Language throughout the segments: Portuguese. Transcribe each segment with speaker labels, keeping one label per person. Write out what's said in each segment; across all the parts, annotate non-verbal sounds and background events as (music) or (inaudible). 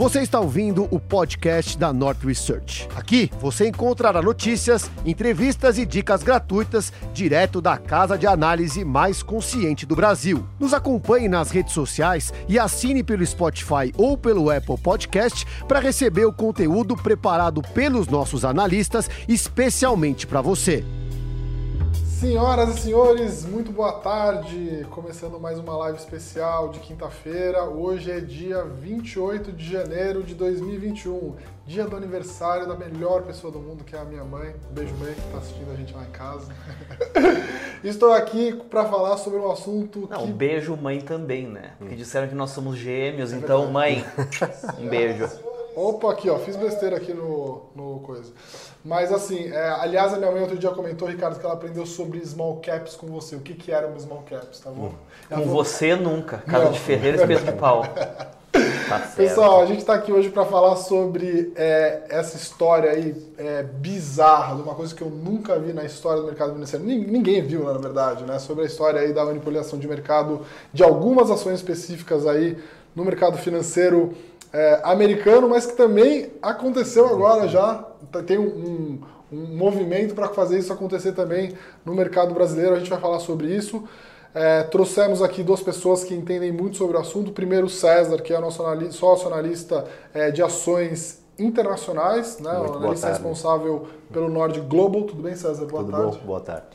Speaker 1: Você está ouvindo o podcast da North Research. Aqui você encontrará notícias, entrevistas e dicas gratuitas direto da casa de análise mais consciente do Brasil. Nos acompanhe nas redes sociais e assine pelo Spotify ou pelo Apple Podcast para receber o conteúdo preparado pelos nossos analistas especialmente para você.
Speaker 2: Senhoras e senhores, muito boa tarde. Começando mais uma live especial de quinta-feira. Hoje é dia 28 de janeiro de 2021, dia do aniversário da melhor pessoa do mundo, que é a minha mãe. Um beijo, mãe, que está assistindo a gente lá em casa. (laughs) Estou aqui para falar sobre um assunto
Speaker 3: Não,
Speaker 2: que...
Speaker 3: um beijo, mãe também, né? Porque disseram que nós somos gêmeos, é então, mãe, (laughs) um beijo.
Speaker 2: Opa, aqui, ó, fiz besteira aqui no, no coisa. Mas assim, é, aliás, a minha mãe outro dia comentou, Ricardo, que ela aprendeu sobre small caps com você. O que, que eram small caps, tá bom?
Speaker 3: Com você nunca. Casa
Speaker 2: Não.
Speaker 3: de Ferreira, (laughs) espeto de pau. (laughs) Tá.
Speaker 2: Pessoal, a gente está aqui hoje para falar sobre é, essa história aí é, bizarra, de uma coisa que eu nunca vi na história do mercado financeiro. Nin- Ninguém viu, na verdade, né? Sobre a história aí da manipulação de mercado de algumas ações específicas aí no mercado financeiro é, americano, mas que também aconteceu agora já. Tem um, um- movimento para fazer isso acontecer também no mercado brasileiro. A gente vai falar sobre isso. É, trouxemos aqui duas pessoas que entendem muito sobre o assunto. Primeiro, César, que é nosso anali- sócio analista é, de ações internacionais, né? O analista responsável pelo Nord Global. Tudo bem, César? Boa
Speaker 4: Tudo
Speaker 2: tarde.
Speaker 4: bom? Boa tarde.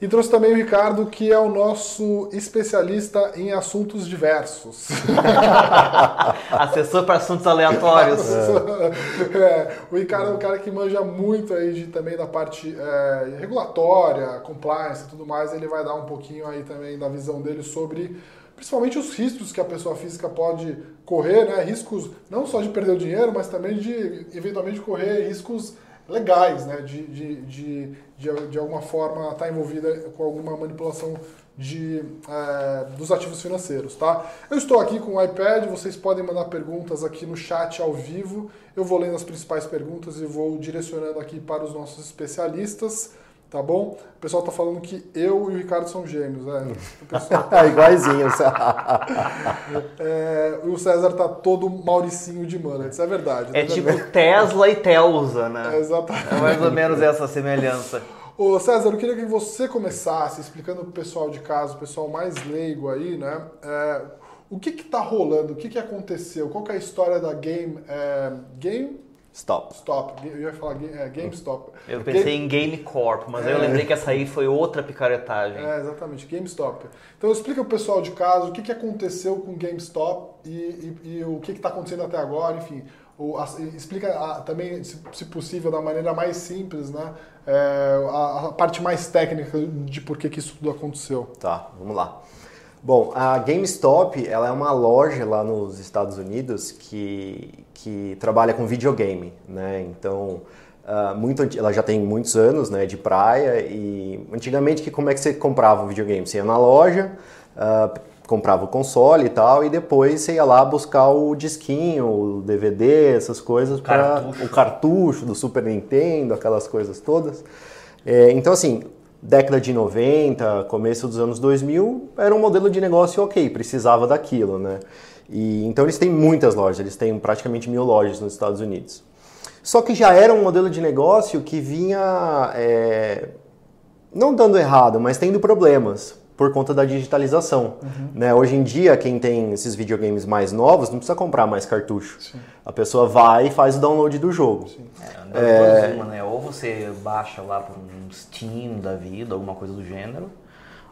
Speaker 2: E trouxe também o Ricardo, que é o nosso especialista em assuntos diversos. (laughs)
Speaker 3: Assessor para assuntos aleatórios. (laughs)
Speaker 2: É, o Ricardo é um cara que manja muito aí de, também da parte é, regulatória, compliance e tudo mais. Ele vai dar um pouquinho aí também da visão dele sobre principalmente os riscos que a pessoa física pode correr, né? Riscos não só de perder o dinheiro, mas também de eventualmente correr riscos legais, né? De, de, de, de, de alguma forma estar envolvida com alguma manipulação de, é, dos ativos financeiros, tá? Eu estou aqui com o iPad, vocês podem mandar perguntas aqui no chat ao vivo. Eu vou lendo as principais perguntas e vou direcionando aqui para os nossos especialistas, tá bom? O pessoal tá falando que eu e o Ricardo são gêmeos, né? Pessoal, (laughs)
Speaker 4: Igualzinho. (laughs)
Speaker 2: é, o César tá todo mauricinho de mullets, é verdade.
Speaker 3: É
Speaker 2: né?
Speaker 3: tipo Tesla e Telsa,
Speaker 2: É,
Speaker 3: né?
Speaker 2: exatamente.
Speaker 3: É mais ou menos essa semelhança.
Speaker 2: Ô César, eu queria que você começasse explicando pro pessoal de casa, o pessoal mais leigo aí, né? é, o que que tá rolando, o que que aconteceu, qual que é a história da Game... É, Game...
Speaker 4: Stop.
Speaker 2: Stop, eu ia falar Game- é, GameStop.
Speaker 3: Eu pensei em Game Corp, mas aí eu lembrei que essa aí foi outra picaretagem.
Speaker 2: É, exatamente, GameStop. Então explica pro pessoal de casa o que, que aconteceu com o GameStop e, e- e o que está acontecendo até agora, enfim. O- a- explica a- também, se, se possível, da maneira mais simples, né? é, a, a parte mais técnica de por que, que isso tudo aconteceu.
Speaker 4: Tá, vamos lá. Bom, a GameStop ela é uma loja lá nos Estados Unidos que, que trabalha com videogame, né? Então, ah, muito, ela já tem muitos anos né, de praia e antigamente que, como é que você comprava o videogame? Você ia na loja, ah, comprava o console e tal e depois você ia lá buscar o disquinho, o DVD, essas coisas para o cartucho do Super Nintendo, aquelas coisas todas. É, então, assim, década de 90, começo dos anos 2000, era um modelo de negócio ok, precisava daquilo, né? E, então, eles têm muitas lojas, eles têm praticamente mil lojas nos Estados Unidos. Só que já era um modelo de negócio que vinha, é, não dando errado, mas tendo problemas por conta da digitalização. Né? Hoje em dia, quem tem esses videogames mais novos não precisa comprar mais cartucho. A pessoa vai e faz o download do jogo.
Speaker 3: É, das duas uma, né? Ou você baixa lá por um Steam da vida, alguma coisa do gênero,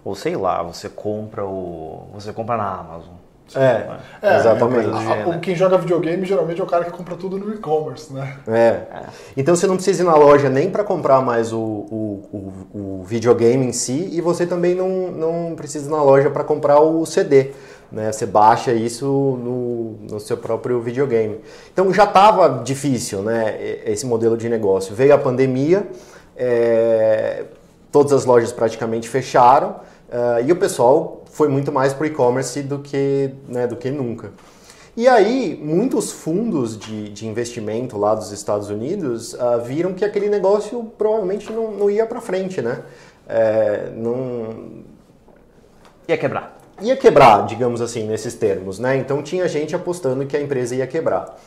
Speaker 3: ou sei lá, você compra o. Você compra na Amazon.
Speaker 4: É,
Speaker 2: É,
Speaker 4: exatamente.
Speaker 2: a- a- quem joga videogame geralmente é o cara que compra tudo no e-commerce, né?
Speaker 4: É. Então você não precisa ir na loja nem para comprar mais o, o, o, o videogame em si e você também não, não precisa ir na loja para comprar o CD. Né? Você baixa isso no, no seu próprio videogame. Então já estava difícil né, esse modelo de negócio. Veio a pandemia, é, todas as lojas praticamente fecharam ah, e o pessoal foi muito mais para o e-commerce do que, né, do que nunca. E aí, muitos fundos de, de investimento lá dos Estados Unidos ah, viram que aquele negócio provavelmente não, não ia para frente, né? É, não,
Speaker 3: Ia quebrar.
Speaker 4: ia quebrar, digamos assim, nesses termos, né? Então tinha gente apostando que a empresa ia quebrar.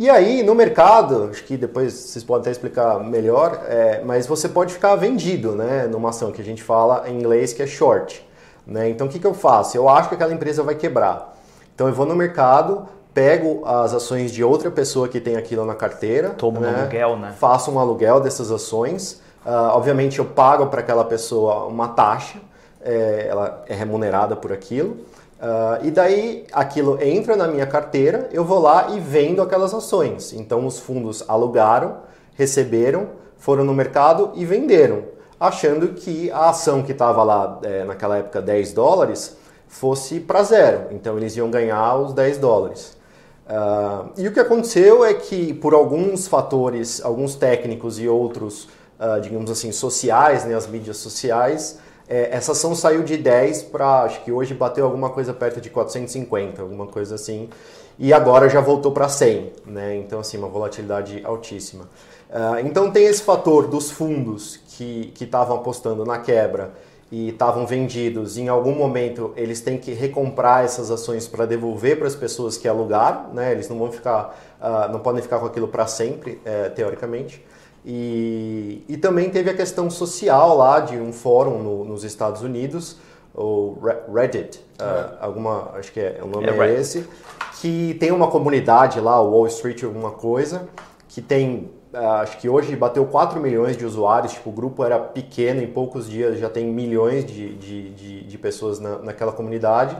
Speaker 4: E aí, no mercado, acho que depois vocês podem até explicar melhor, é, mas você pode ficar vendido, né? Numa ação que a gente fala em inglês que é short. Né? Então o que, que eu faço? Eu acho que aquela empresa vai quebrar. Então eu vou no mercado, pego as ações de outra pessoa que tem aquilo na carteira.
Speaker 3: Tomo
Speaker 4: né?
Speaker 3: um aluguel, né?
Speaker 4: Faço um aluguel dessas ações. Uh, obviamente eu pago para aquela pessoa uma taxa, é, ela é remunerada por aquilo. Uh, e daí aquilo entra na minha carteira, eu vou lá e vendo aquelas ações. Então os fundos alugaram, receberam, foram no mercado e venderam, achando que a ação que estava lá é, naquela época 10 dólares fosse para zero. Então eles iam ganhar os 10 dólares. Uh, e o que aconteceu é que por alguns fatores, alguns técnicos e outros, uh, digamos assim, sociais, né, as mídias sociais, é, essa ação saiu de 10 para, acho que hoje bateu alguma coisa perto de 450, alguma coisa assim, e agora já voltou para 100, né? Então, assim, uma volatilidade altíssima. Uh, então, tem esse fator dos fundos que estavam apostando na quebra e estavam vendidos, em algum momento eles têm que recomprar essas ações para devolver para as pessoas que alugaram, né? Eles não vão ficar, uh, não podem ficar com aquilo para sempre, uh, teoricamente. E, e também teve a questão social lá de um fórum no, nos Estados Unidos, o Reddit, uh, alguma, acho que é, o nome é, é esse, que tem uma comunidade lá, Wall Street alguma coisa, que tem, acho que hoje bateu 4 milhões de usuários, tipo, o grupo era pequeno, em poucos dias já tem milhões de, de, de, de pessoas na, naquela comunidade,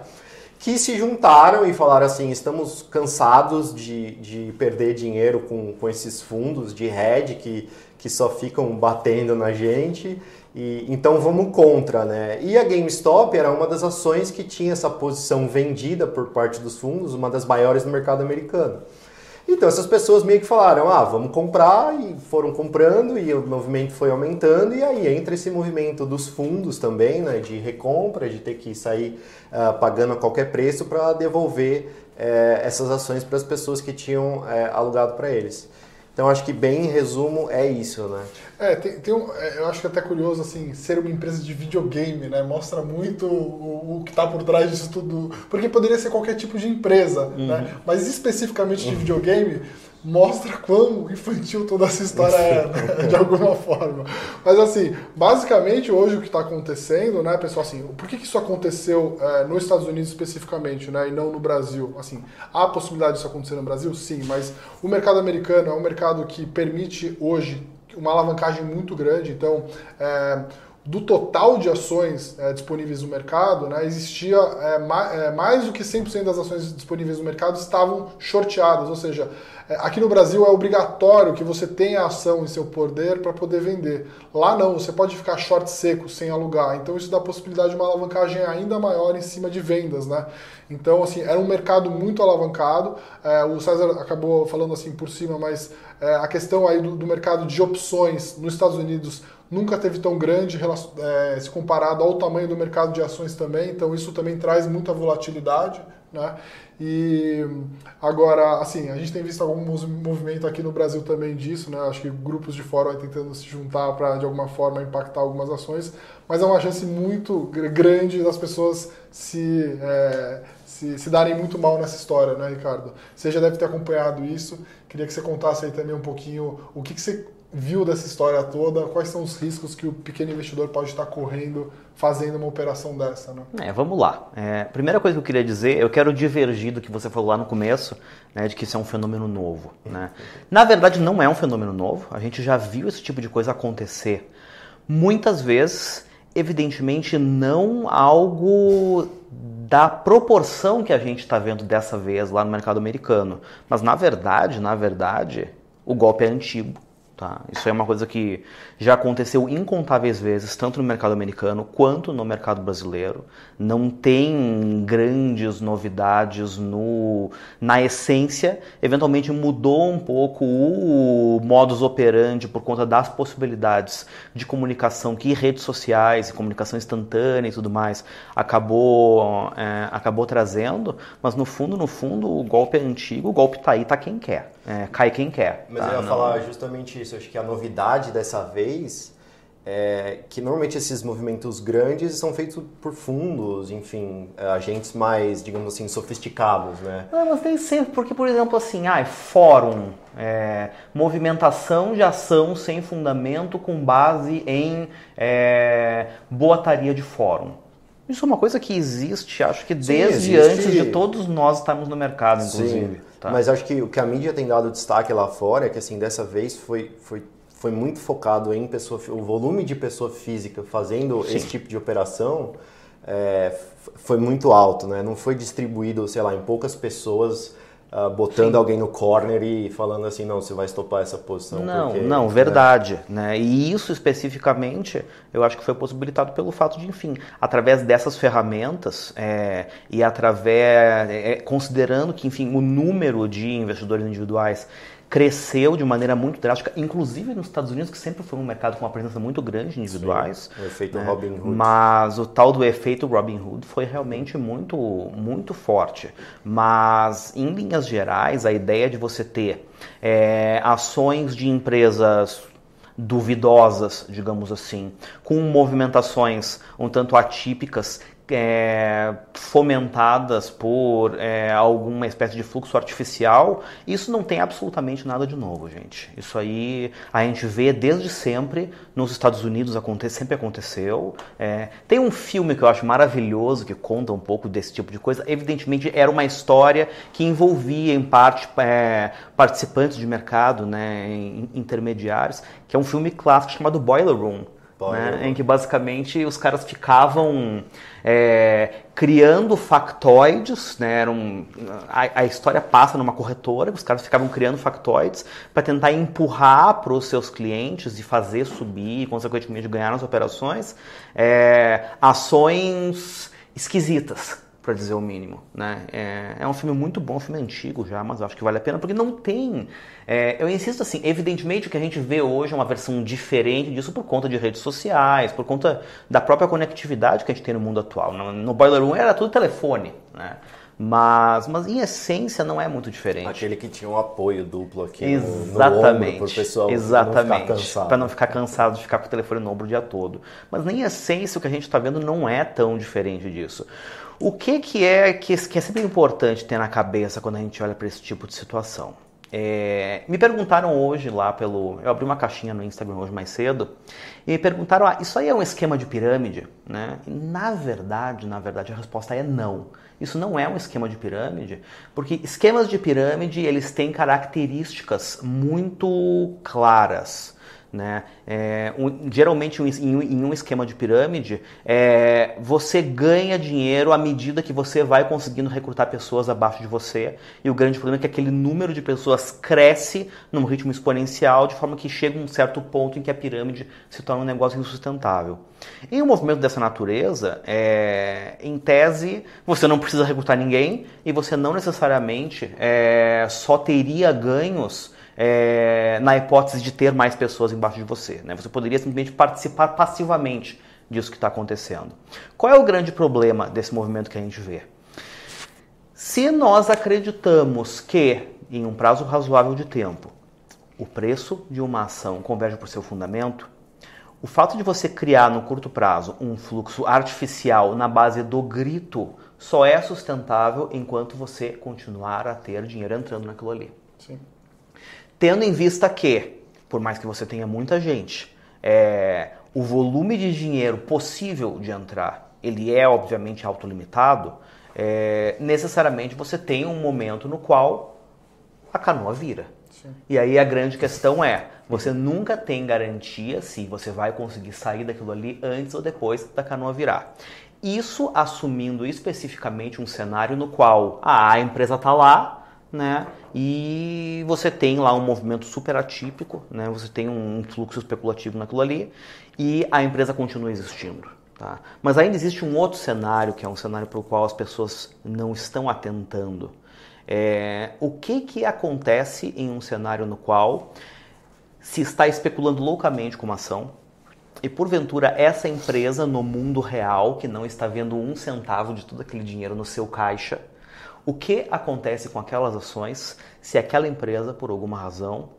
Speaker 4: que se juntaram e falaram assim: estamos cansados de, de perder dinheiro com, com esses fundos de hedge que, que só ficam batendo na gente. E, então vamos contra, né? E a GameStop era uma das ações que tinha essa posição vendida por parte dos fundos, uma das maiores no mercado americano. Então essas pessoas meio que falaram, ah, vamos comprar e foram comprando e o movimento foi aumentando e aí entra esse movimento dos fundos também, né, de recompra, de ter que sair uh, pagando a qualquer preço para devolver uh, essas ações para as pessoas que tinham uh, alugado para eles. Então acho que bem em resumo é isso, né?
Speaker 2: É, tem, tem um, é, eu acho que é até curioso assim, ser uma empresa de videogame, né? Mostra muito o, o que está por trás disso tudo. Porque poderia ser qualquer tipo de empresa, né? uhum. né? Mas especificamente de videogame, mostra quão infantil toda essa história é, né? (laughs) de alguma forma. Mas assim, basicamente hoje o que está acontecendo, né, pessoal, assim, por que, que isso aconteceu é, nos Estados Unidos especificamente, né, e não no Brasil? Assim, há a possibilidade disso acontecer no Brasil? Sim, mas o mercado americano é um mercado que permite hoje uma alavancagem muito grande, então... É, do total de ações é, disponíveis no mercado, né, existia é, mais, é, mais do que 100% das ações disponíveis no mercado estavam shorteadas, ou seja, aqui no Brasil é obrigatório que você tenha ação em seu poder para poder vender. Lá não, você pode ficar short seco sem alugar. Então isso dá a possibilidade de uma alavancagem ainda maior em cima de vendas, né? Então, assim, era um mercado muito alavancado. É, o César acabou falando assim por cima, mas é, a questão aí do, do mercado de opções nos Estados Unidos nunca teve tão grande é, se comparado ao tamanho do mercado de ações também, então isso também traz muita volatilidade. Né? E agora, assim, a gente tem visto algum movimento aqui no Brasil também disso, né? Acho que grupos de fora tentando se juntar para de alguma forma impactar algumas ações, mas é uma chance muito grande das pessoas se, é, se, se, darem muito mal nessa história, né, Ricardo? Você já deve ter acompanhado isso. Queria que você contasse aí também um pouquinho o que, que você viu dessa história toda, quais são os riscos que o pequeno investidor pode estar correndo fazendo uma operação dessa, né?
Speaker 3: É, vamos lá. É, primeira coisa que eu queria dizer, eu quero divergir do que você falou lá no começo, né, de que isso é um fenômeno novo. Né? Na verdade, não é um fenômeno novo. A gente já viu esse tipo de coisa acontecer muitas vezes, evidentemente não algo da proporção que a gente está vendo dessa vez lá no mercado americano. Mas na verdade, na verdade, o golpe é antigo Tá? Isso é uma coisa que já aconteceu incontáveis vezes, tanto no mercado americano quanto no mercado brasileiro. Não tem grandes novidades no, na essência. Eventualmente mudou um pouco o modus operandi por conta das possibilidades de comunicação que redes sociais, comunicação instantânea e tudo mais acabou, é, acabou trazendo. Mas no fundo, no fundo, o golpe é antigo, o golpe tá aí, tá quem quer. É, cai quem quer.
Speaker 4: Mas
Speaker 3: tá?
Speaker 4: eu ia Não... falar justamente isso. Acho que a novidade dessa vez é que normalmente esses movimentos grandes são feitos por fundos, enfim, agentes mais, digamos assim, sofisticados, né?
Speaker 3: Não, mas tem sempre, porque, por exemplo, assim, ah, fórum, é, movimentação de ação sem fundamento com base em é, boataria de fórum. Isso é uma coisa que existe, acho que desde Sim, antes de todos nós estarmos no mercado, inclusive.
Speaker 4: Tá? Mas acho que o que a mídia tem dado destaque lá fora é que, assim, dessa vez foi, foi foi muito focado em pessoa, o volume de pessoa física fazendo Sim. esse tipo de operação é, foi muito alto, né? Não foi distribuído, sei lá, em poucas pessoas uh, botando Sim. alguém no corner e falando assim, não, você vai estopar essa posição.
Speaker 3: Não, porque, não, né? verdade, né? E isso especificamente, eu acho que foi possibilitado pelo fato de, enfim, através dessas ferramentas é, e através, é, considerando que, enfim, o número de investidores individuais cresceu de maneira muito drástica, inclusive nos Estados Unidos, que sempre foi um mercado com uma presença muito grande de individuais.
Speaker 4: Sim, o efeito né? Robin Hood.
Speaker 3: Mas o tal do efeito Robin Hood foi realmente muito, muito forte. Mas, em linhas gerais, a ideia de você ter é, ações de empresas duvidosas, digamos assim, com movimentações um tanto atípicas é, fomentadas por é, alguma espécie de fluxo artificial, isso não tem absolutamente nada de novo, gente. Isso aí a gente vê desde sempre nos Estados Unidos acontece, sempre aconteceu. É, tem um filme que eu acho maravilhoso que conta um pouco desse tipo de coisa. Evidentemente era uma história que envolvia em parte é, participantes de mercado, né, intermediários, que é um filme clássico chamado Boiler Room né? Em que basicamente os caras ficavam é, criando factoides, né? Era um, a, a, história passa numa corretora, os caras ficavam criando factoides para tentar empurrar para os seus clientes e fazer subir, e consequentemente ganhar nas operações, é, ações esquisitas para dizer o mínimo. Né? É, é, um filme muito bom, um filme antigo já, mas acho que vale a pena, porque não tem. É, eu insisto assim, evidentemente o que a gente vê hoje é uma versão diferente disso por conta de redes sociais, por conta da própria conectividade que a gente tem no mundo atual. No, no Boiler Room era tudo telefone. Né? Mas, mas em essência não é muito diferente.
Speaker 4: Aquele que tinha um apoio duplo aqui
Speaker 3: Exatamente.
Speaker 4: no, no pessoal
Speaker 3: Exatamente. Para não ficar cansado de ficar com o telefone no ombro o dia todo. Mas nem essência o que a gente está vendo não é tão diferente disso. O que, que é que, que é sempre importante ter na cabeça quando a gente olha para esse tipo de situação? É, me perguntaram hoje lá pelo. Eu abri uma caixinha no Instagram hoje mais cedo e me perguntaram: ah, isso aí é um esquema de pirâmide? Né? E, na verdade, na verdade, a resposta é não. Isso não é um esquema de pirâmide, porque esquemas de pirâmide eles têm características muito claras. Né? É, um, geralmente, um, em, em, um esquema de pirâmide, é, você ganha dinheiro à medida que você vai conseguindo recrutar pessoas abaixo de você. E o grande problema é que aquele número de pessoas cresce num ritmo exponencial, de forma que chega um certo ponto em que a pirâmide se torna um negócio insustentável. Em um movimento dessa natureza, é, em tese, você não precisa recrutar ninguém e você não necessariamente é, só teria ganhos é, na hipótese de ter mais pessoas embaixo de você. Né? Você poderia simplesmente participar passivamente disso que está acontecendo. Qual é o grande problema desse movimento que a gente vê? Se nós acreditamos que, em um prazo razoável de tempo, o preço de uma ação converge para o seu fundamento, o fato de você criar no curto prazo um fluxo artificial na base do grito só é sustentável enquanto você continuar a ter dinheiro entrando naquilo ali. Sim. Tendo em vista que, por mais que você tenha muita gente, é, o volume de dinheiro possível de entrar, ele é obviamente autolimitado, é, necessariamente você tem um momento no qual a canoa vira. Sim. E aí a grande questão é, você nunca tem garantia se você vai conseguir sair daquilo ali antes ou depois da canoa virar. Isso assumindo especificamente um cenário no qual ah, a empresa está lá, né? E você tem lá um movimento super atípico, né? Você tem um fluxo especulativo naquilo ali e a empresa continua existindo. Tá? Mas ainda existe um outro cenário, que é um cenário para o qual as pessoas não estão atentando. É, o que, que acontece em um cenário no qual se está especulando loucamente com uma ação e porventura essa empresa no mundo real, que não está vendo um centavo de todo aquele dinheiro no seu caixa, o que acontece com aquelas ações se aquela empresa, por alguma razão,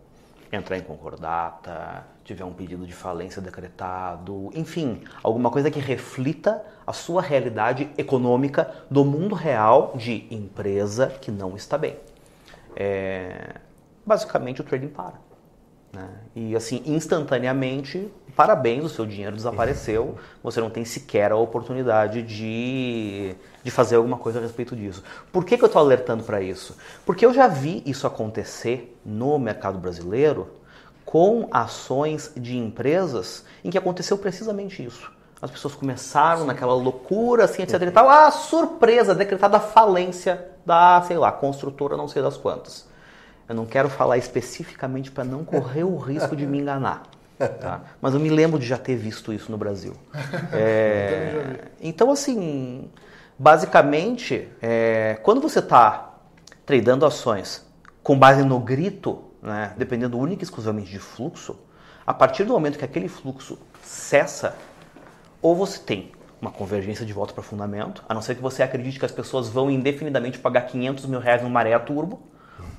Speaker 3: entrar em concordata, tiver um pedido de falência decretado, enfim, alguma coisa que reflita a sua realidade econômica do mundo real de empresa que não está bem. É, basicamente o trading para. Né? E assim, instantaneamente, parabéns, o seu dinheiro desapareceu, você não tem sequer a oportunidade de, de fazer alguma coisa a respeito disso. Por que, que eu estou alertando para isso? Porque eu já vi isso acontecer no mercado brasileiro com ações de empresas em que aconteceu precisamente isso. As pessoas começaram naquela loucura, assim, etc e tal. Ah, surpresa, decretada falência da, sei lá, construtora não sei das quantas. Eu não quero falar especificamente para não correr o risco de me enganar. Tá? Mas eu me lembro de já ter visto isso no Brasil. (laughs) É, então, assim, basicamente, é, quando você está tradando ações com base no grito né, dependendo única e exclusivamente de fluxo, a partir do momento que aquele fluxo cessa, ou você tem uma convergência de volta para fundamento, a não ser que você acredite que as pessoas vão indefinidamente pagar 500 mil reais no maré turbo,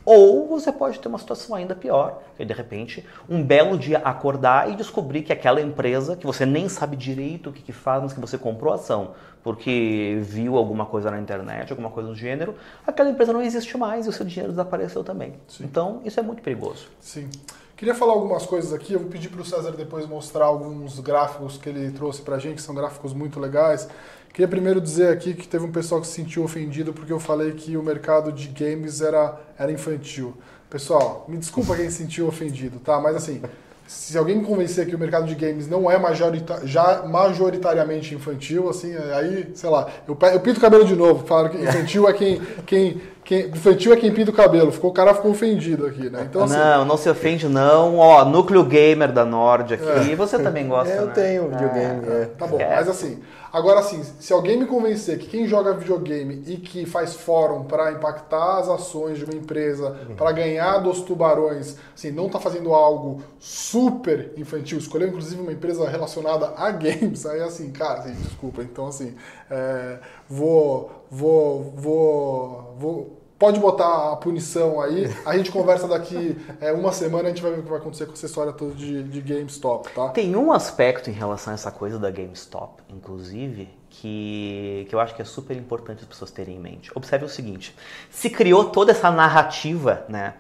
Speaker 3: ou você pode ter uma situação ainda pior, que de repente um belo dia acordar e descobrir que aquela empresa, que você nem sabe direito o que, que faz, mas que você comprou ação porque viu alguma coisa na internet, alguma coisa do gênero, aquela empresa não existe mais e o seu dinheiro desapareceu também. Sim. Então isso é muito perigoso.
Speaker 2: Sim. Queria falar algumas coisas aqui, eu vou pedir para o César depois mostrar alguns gráficos que ele trouxe para a gente, que são gráficos muito legais. Queria primeiro dizer aqui que teve um pessoal que se sentiu ofendido porque eu falei que o mercado de games era, era infantil. Pessoal, me desculpa quem se sentiu ofendido, tá? Mas assim, se alguém me convencer que o mercado de games não é majorita já majoritariamente infantil, assim, aí, sei lá, eu, eu pinto o cabelo de novo. Falaram que infantil é quem, quem, quem, infantil é quem pinta o cabelo. Ficou, o cara ficou ofendido aqui, né?
Speaker 3: Então, assim, não, não se ofende não. Ó, núcleo gamer da Nord aqui. É. E você também gosta,
Speaker 4: Eu
Speaker 3: né?
Speaker 4: tenho videogame, é.
Speaker 2: é. Tá bom, mas assim, Agora, assim, se alguém me convencer que quem joga videogame e que faz fórum para impactar as ações de uma empresa, uhum. para ganhar dos tubarões, assim, não está fazendo algo super infantil, escolheu inclusive uma empresa relacionada a games, (laughs) aí assim, cara, assim, desculpa. Então, assim, é, vou, vou, vou, vou pode botar a punição aí. A gente conversa daqui é, uma semana, a gente vai ver o que vai acontecer com essa história toda de, de GameStop, tá?
Speaker 3: Tem um aspecto em relação a essa coisa da GameStop, inclusive, que, que eu acho que é super importante as pessoas terem em mente. Observe o seguinte: se criou toda essa narrativa, né?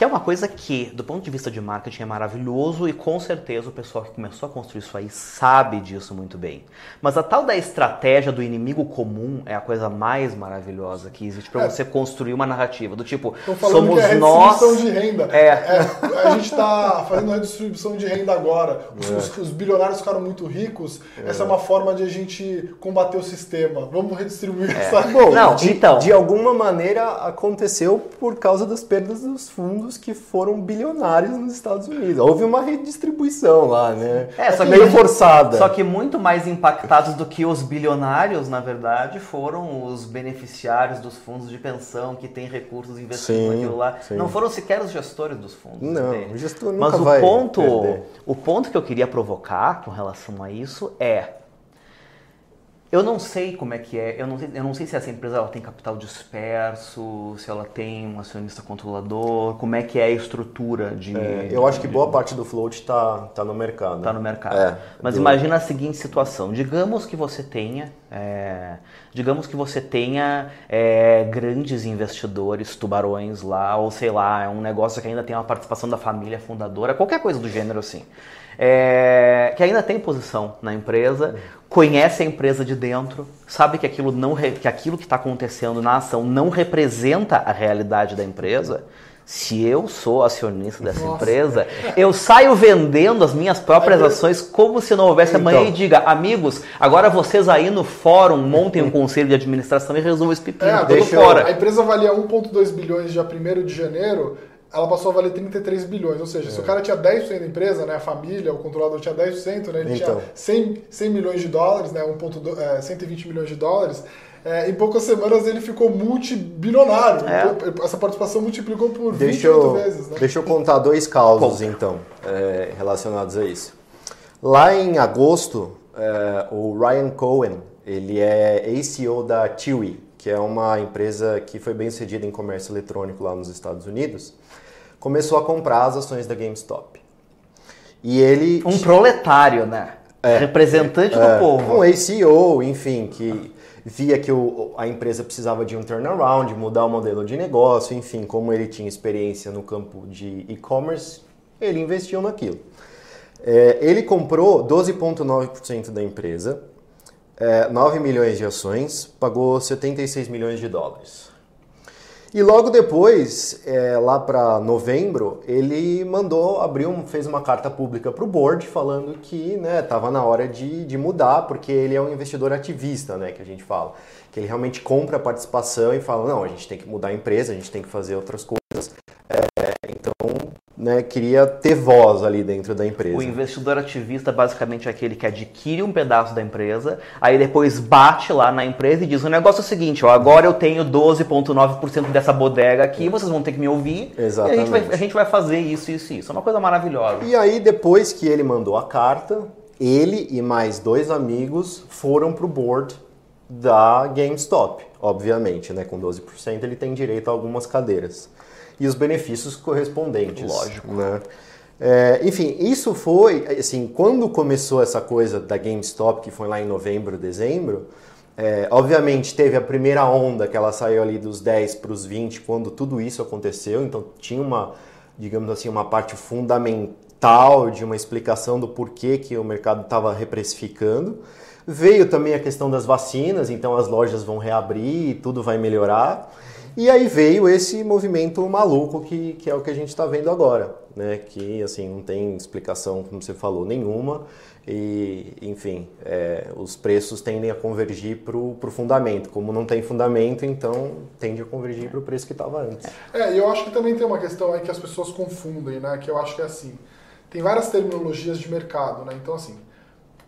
Speaker 3: Que é uma coisa que, do ponto de vista de marketing, é maravilhoso e com certeza o pessoal que começou a construir isso aí sabe disso muito bem. Mas a tal da estratégia do inimigo comum é a coisa mais maravilhosa que existe para é. você construir uma narrativa. Do tipo, somos que é
Speaker 2: nós. de renda. É. é a gente está fazendo redistribuição de renda agora. Os, é. os, os bilionários ficaram muito ricos. Essa é uma forma de a gente combater o sistema. Vamos redistribuir
Speaker 4: é. essa. Bom, Não, de, então. de alguma maneira aconteceu por causa das perdas dos fundos que foram bilionários nos Estados Unidos. Houve uma redistribuição lá, né?
Speaker 3: É, só que meio forçada. Só que muito mais impactados do que os bilionários, na verdade, foram os beneficiários dos fundos de pensão que têm recursos investidos sim, naquilo lá. Sim. Não foram sequer os gestores dos fundos.
Speaker 4: Não, o gestor nunca
Speaker 3: Mas o
Speaker 4: vai
Speaker 3: ponto,
Speaker 4: perder.
Speaker 3: o ponto que eu queria provocar com relação a isso é eu não sei como é que é, eu não sei, eu não sei se essa empresa ela tem capital disperso, se ela tem um acionista controlador, como é que é a estrutura de...
Speaker 4: É, eu acho que boa parte do float está tá no mercado.
Speaker 3: Está no mercado. É, Mas do... imagina a seguinte situação, digamos que você tenha, é, digamos que você tenha é, grandes investidores, tubarões lá, ou sei lá, é um negócio que ainda tem uma participação da família fundadora, qualquer coisa do gênero assim é, que ainda tem posição na empresa, conhece a empresa de dentro, sabe que aquilo não que aquilo que está acontecendo na ação não representa a realidade da empresa. Se eu sou acionista dessa Nossa. empresa, eu saio vendendo as minhas próprias ações como se não houvesse então. amanhã e diga, amigos, agora vocês aí no fórum montem um (laughs) conselho de administração e resolvam esse pepino é,
Speaker 2: tudo fora. A empresa valia 1,2 bilhões dia 1 de janeiro, ela passou a valer 33 bilhões. Ou seja, é. se o cara tinha 10% da empresa, né, a família, o controlador tinha 10%, né, ele então. tinha 100, 100 milhões de dólares, né, 1. É, 120 milhões de dólares, é, em poucas semanas ele ficou multibilionário. É. Essa participação multiplicou por deixa 28 eu, vezes. Né?
Speaker 4: Deixa eu contar dois causos, então, é, relacionados a isso. Lá em agosto, é, o Ryan Cohen, ele é ACO da Chewy, que é uma empresa que foi bem sucedida em comércio eletrônico lá nos Estados Unidos começou a comprar as ações da GameStop. E ele.
Speaker 3: Um proletário, né?
Speaker 4: É,
Speaker 3: Representante
Speaker 4: é,
Speaker 3: do povo.
Speaker 4: Um ACO, enfim, que via que o, a empresa precisava de um turnaround, mudar o modelo de negócio, enfim, como ele tinha experiência no campo de e-commerce, ele investiu naquilo. É, ele comprou 12,9% da empresa, é, 9 milhões de ações, pagou 76 milhões de dólares. E logo depois, é, lá para novembro, ele mandou, abriu, fez uma carta pública para o board falando que estava na hora de, de mudar, porque ele é um investidor ativista, né, que a gente fala. Que ele realmente compra a participação e fala, não, a gente tem que mudar a empresa, a gente tem que fazer outras coisas. É, então, né, queria ter voz ali dentro da empresa.
Speaker 3: O investidor ativista basicamente é aquele que adquire um pedaço da empresa, aí depois bate lá na empresa e diz: o negócio é o seguinte, ó, agora eu tenho 12,9% dessa bodega aqui, vocês vão ter que me ouvir.
Speaker 4: Exatamente.
Speaker 3: A gente, vai, a gente vai fazer isso, isso, isso. É uma coisa maravilhosa.
Speaker 4: E aí, depois que ele mandou a carta, ele e mais dois amigos foram pro board da GameStop, obviamente, né? Com 12% ele tem direito a algumas cadeiras e os benefícios correspondentes.
Speaker 3: Lógico.
Speaker 4: Né? É, enfim, isso foi, assim, quando começou essa coisa da GameStop, que foi lá em novembro, dezembro, é, obviamente teve a primeira onda que ela saiu ali dos 10 para os 20 quando tudo isso aconteceu, então tinha uma, digamos assim, uma parte fundamental de uma explicação do porquê que o mercado estava reprecificando. Veio também a questão das vacinas, então as lojas vão reabrir e tudo vai melhorar. E aí veio esse movimento maluco que, que é o que a gente está vendo agora, né? Que assim não tem explicação, como você falou, nenhuma. E, enfim, é, os preços tendem a convergir para o fundamento. Como não tem fundamento, então tende a convergir para o preço que estava antes.
Speaker 2: É, eu acho que também tem uma questão aí que as pessoas confundem, né? Que eu acho que é assim, tem várias terminologias de mercado, né? Então, assim,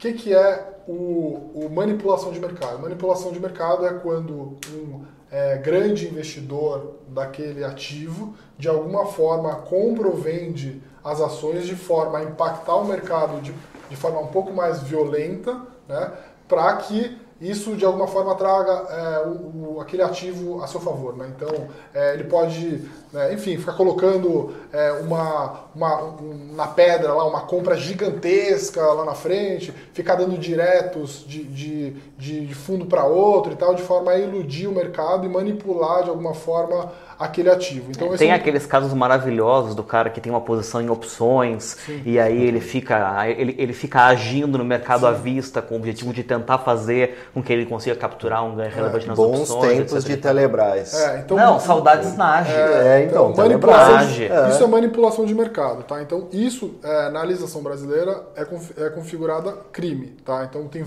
Speaker 2: que, que é o, o manipulação de mercado? Manipulação de mercado é quando um é, grande investidor daquele ativo, de alguma forma compra ou vende as ações de forma a impactar o mercado de, de forma um pouco mais violenta, né, para que isso de alguma forma traga é, o, o, aquele ativo a seu favor. Né? Então, é, ele pode, né, enfim, ficar colocando é, uma, uma um, na pedra lá uma compra gigantesca lá na frente, ficar dando diretos de, de, de, de fundo para outro e tal, de forma a iludir o mercado e manipular de alguma forma aquele ativo.
Speaker 3: Então, tem é um... aqueles casos maravilhosos do cara que tem uma posição em opções Sim. e aí ele fica, ele, ele fica agindo no mercado Sim. à vista com o objetivo de tentar fazer com que ele consiga capturar um ganho é, relevante é, nas
Speaker 4: bons
Speaker 3: opções.
Speaker 4: Bons tempos etc. de Telebrás.
Speaker 3: É, então, não, saudades Nage.
Speaker 4: É, então, então
Speaker 2: Telebrás. Isso é manipulação de mercado, tá? Então isso, na legislação brasileira, é, configurada crime, tá? Então tem...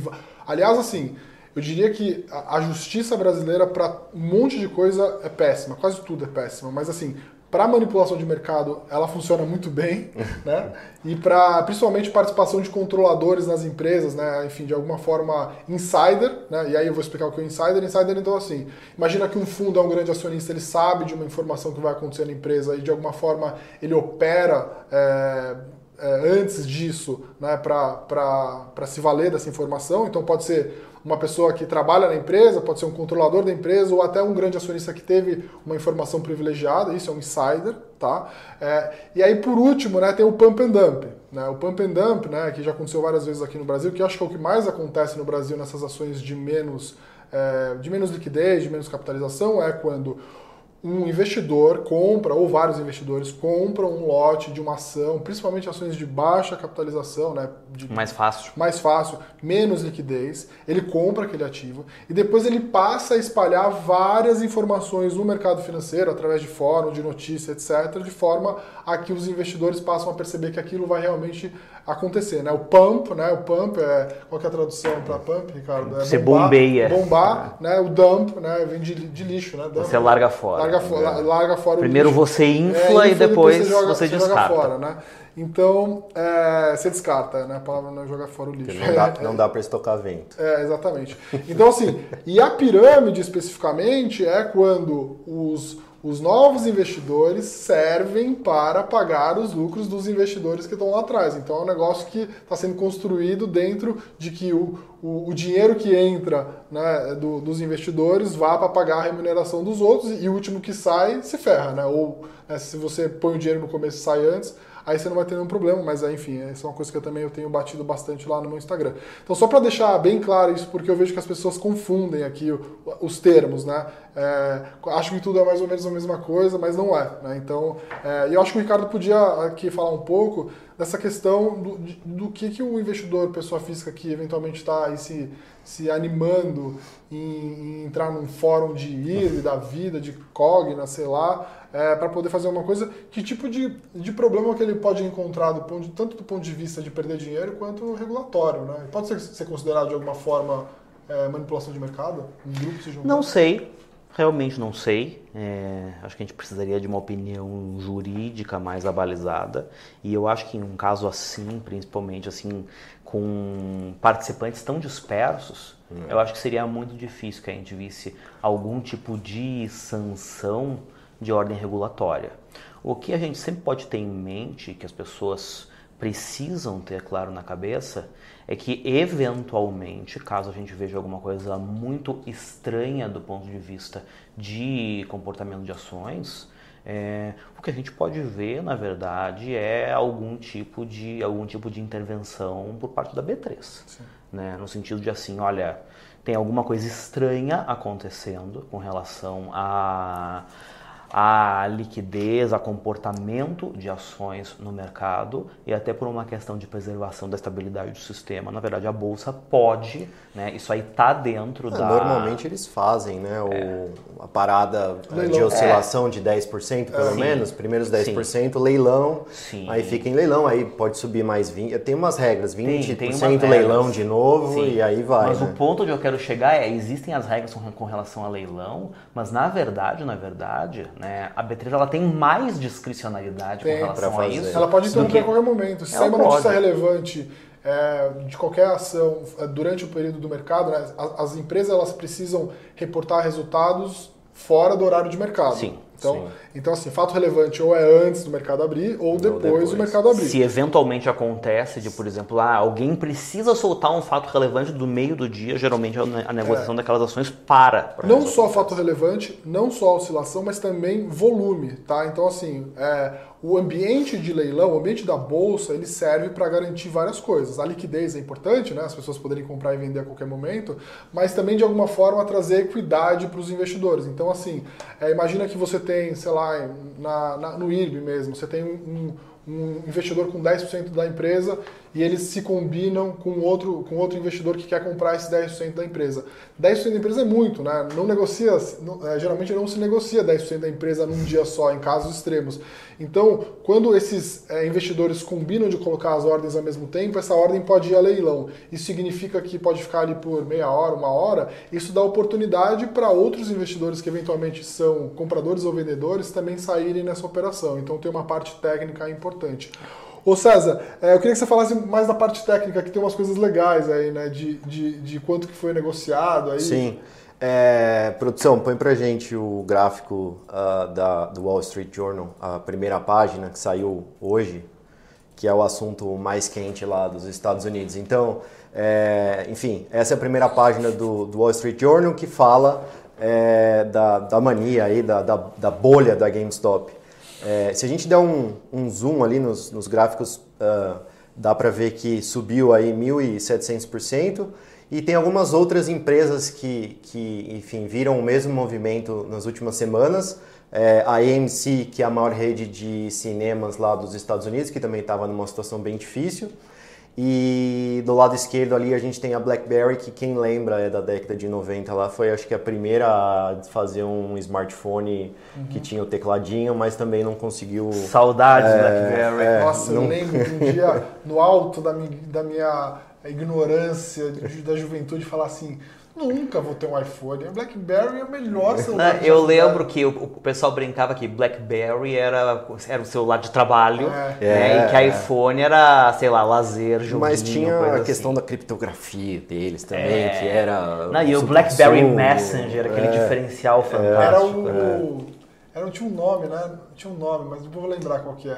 Speaker 2: Aliás, assim... Eu diria que a, justiça brasileira para um monte de coisa é péssima, quase tudo é péssima, mas assim, para manipulação de mercado, ela funciona muito bem, (laughs) né? E para principalmente participação de controladores nas empresas, né? Enfim, de alguma forma insider, né? E aí eu vou explicar o que é insider. Insider então assim, imagina que um fundo é um grande acionista, ele sabe de uma informação que vai acontecer na empresa e de alguma forma ele opera é, é, antes disso, né? Para se valer dessa informação. Então pode ser uma pessoa que trabalha na empresa, pode ser um controlador da empresa ou até um grande acionista que teve uma informação privilegiada, isso é um insider, tá? É, e aí, por último, né, tem o pump and dump. Né? O pump and dump, né, que já aconteceu várias vezes aqui no Brasil, que eu acho que é o que mais acontece no Brasil nessas ações de menos, é, de menos liquidez, de menos capitalização, é quando um investidor compra, ou vários investidores compram um lote de uma ação, principalmente ações de baixa capitalização, né? De,
Speaker 3: mais fácil.
Speaker 2: Mais fácil, menos liquidez. Ele compra aquele ativo e depois ele passa a espalhar várias informações no mercado financeiro, através de fórum, de notícia, etc., de forma a que os investidores passam a perceber que aquilo vai realmente acontecer, né? O pump, né? O pump é qual é a tradução para pump, Ricardo? É
Speaker 3: Você bombar, bombeia.
Speaker 2: Bombar, é. né? O dump, né? Vem de, de lixo, né? Dump,
Speaker 3: você larga fora.
Speaker 2: Larga, fora, é. larga fora
Speaker 3: Primeiro você infla, é, e depois, depois você, joga, você, você descarta. Joga fora,
Speaker 2: né? Então, é, você descarta, né? A palavra não é jogar fora o lixo.
Speaker 4: Não dá, (laughs) não dá para estocar vento.
Speaker 2: É, exatamente. Então, assim, e a pirâmide especificamente é quando os os novos investidores servem para pagar os lucros dos investidores que estão lá atrás. Então é um negócio que está sendo construído dentro de que o, o, o dinheiro que entra né, do, dos investidores vá para pagar a remuneração dos outros e o último que sai se ferra. Né? Ou né, se você põe o dinheiro no começo e sai antes, aí você não vai ter nenhum problema, mas enfim, essa é uma coisa que eu também eu tenho batido bastante lá no meu Instagram. Então, só para deixar bem claro isso, porque eu vejo que as pessoas confundem aqui os termos, né? É, acho que tudo é mais ou menos a mesma coisa, mas não é. Né? Então, é, eu acho que o Ricardo podia aqui falar um pouco dessa questão do, do que, que o investidor, pessoa física que eventualmente está se, se animando em, em, entrar num fórum de IRE da vida, de Cogna, sei lá, é, para poder fazer uma coisa, que tipo de, de problema que ele pode encontrar do ponto, tanto do ponto de vista de perder dinheiro quanto regulatório, né? Pode ser, ser considerado de alguma forma é, manipulação de mercado? Um grupo
Speaker 3: Não sei, realmente não sei. É, acho que a gente precisaria de uma opinião jurídica mais abalizada. E eu acho que em um caso assim, principalmente assim, com participantes tão dispersos, hum. eu acho que seria muito difícil que a gente visse algum tipo de sanção de ordem regulatória. O que a gente sempre pode ter em mente, que as pessoas precisam ter claro na cabeça, é que eventualmente, caso a gente veja alguma coisa muito estranha do ponto de vista de comportamento de ações, é, o que a gente pode ver, na verdade, é algum tipo de algum tipo de intervenção por parte da B3, né? No sentido de assim, olha, tem alguma coisa estranha acontecendo com relação a a liquidez, a comportamento de ações no mercado e até por uma questão de preservação da estabilidade do sistema. Na verdade, a bolsa pode, né, isso aí está dentro é, da.
Speaker 4: Normalmente eles fazem, né, o, é. a parada leilão. de oscilação é. de 10% pelo Sim. menos, primeiros 10%, Sim. leilão, Sim. aí fica em leilão, aí pode subir mais 20%. Tem umas regras, 20% tem, tem leilão regras. de novo e aí vai.
Speaker 3: Mas
Speaker 4: né?
Speaker 3: o ponto onde eu quero chegar é: existem as regras com relação a leilão, mas na verdade, na verdade, né, a B3 ela tem mais discricionalidade tem, com relação a isso.
Speaker 2: Ela pode interromper a qualquer momento. Se sair uma notícia relevante é, de qualquer ação é, durante o período do mercado, né, as, as, empresas elas precisam reportar resultados fora do horário de mercado.
Speaker 3: Sim.
Speaker 2: Então, então, assim, fato relevante ou é antes do mercado abrir ou depois, depois, do mercado abrir.
Speaker 3: Se eventualmente acontece de, por exemplo, ah, alguém precisa soltar um fato relevante do meio do dia, geralmente a negociação é. daquelas ações para.
Speaker 2: Não só fato relevante, não só oscilação, mas também volume, tá? Então, assim, é, o ambiente de leilão, o ambiente da bolsa, ele serve para garantir várias coisas. A liquidez é importante, né? As pessoas poderem comprar e vender a qualquer momento, mas também de alguma forma trazer equidade para os investidores. Então, assim, é, imagina que você tem, sei lá, na, na, no IRB mesmo, você tem um, um investidor com 10% da empresa e eles se combinam com outro, com outro investidor que quer comprar esse 10% da empresa. 10% da empresa é muito, né? Não negocia, não, é, geralmente não se negocia 10% da empresa num dia só, em casos extremos. Então, quando esses é, investidores combinam de colocar as ordens ao mesmo tempo, essa ordem pode ir a leilão. Isso significa que pode ficar ali por meia hora, uma hora. Isso dá oportunidade para outros investidores que eventualmente são compradores ou vendedores também saírem nessa operação. Então, tem uma parte técnica importante. Ô César, é, eu queria que você falasse mais da parte técnica, que tem umas coisas legais aí, né? De, de, de quanto que foi negociado aí.
Speaker 4: Sim. É, produção, põe pra gente o gráfico uh, da, do Wall Street Journal, a primeira página que saiu hoje, que é o assunto mais quente lá dos Estados Unidos. Então, é, enfim, essa é a primeira página do, do Wall Street Journal que fala é, da, da mania aí, da, da, da, bolha da GameStop. É, se a gente der um, um zoom ali nos, nos gráficos, uh, dá para ver que subiu aí 1.700%. E tem algumas outras empresas que, que enfim, viram o mesmo movimento nas últimas semanas. É, a AMC, que é a maior rede de cinemas lá dos Estados Unidos, que também estava numa situação bem difícil. E do lado esquerdo ali a gente tem a BlackBerry, que quem lembra é da década de 90 lá, foi acho que a primeira a fazer um smartphone uhum. que tinha o tecladinho, mas também não conseguiu.
Speaker 3: Saudades, é, BlackBerry.
Speaker 2: É, Nossa, não... eu lembro de um dia no alto da minha, da minha ignorância da juventude falar assim. Nunca vou ter um iPhone. O BlackBerry é o melhor celular.
Speaker 3: Não, eu lembro que o, o, pessoal brincava que BlackBerry era, era o celular de trabalho é. Né, é, e que iPhone era, sei lá, lazer, joguinho,
Speaker 4: Mas tinha a questão assim. da criptografia deles também, é. que era...
Speaker 3: Não, e o BlackBerry Messenger, aquele é. diferencial fantástico.
Speaker 2: Era o... Né? Era, tinha um nome, né? Tinha um nome, mas depois vou lembrar qual que é.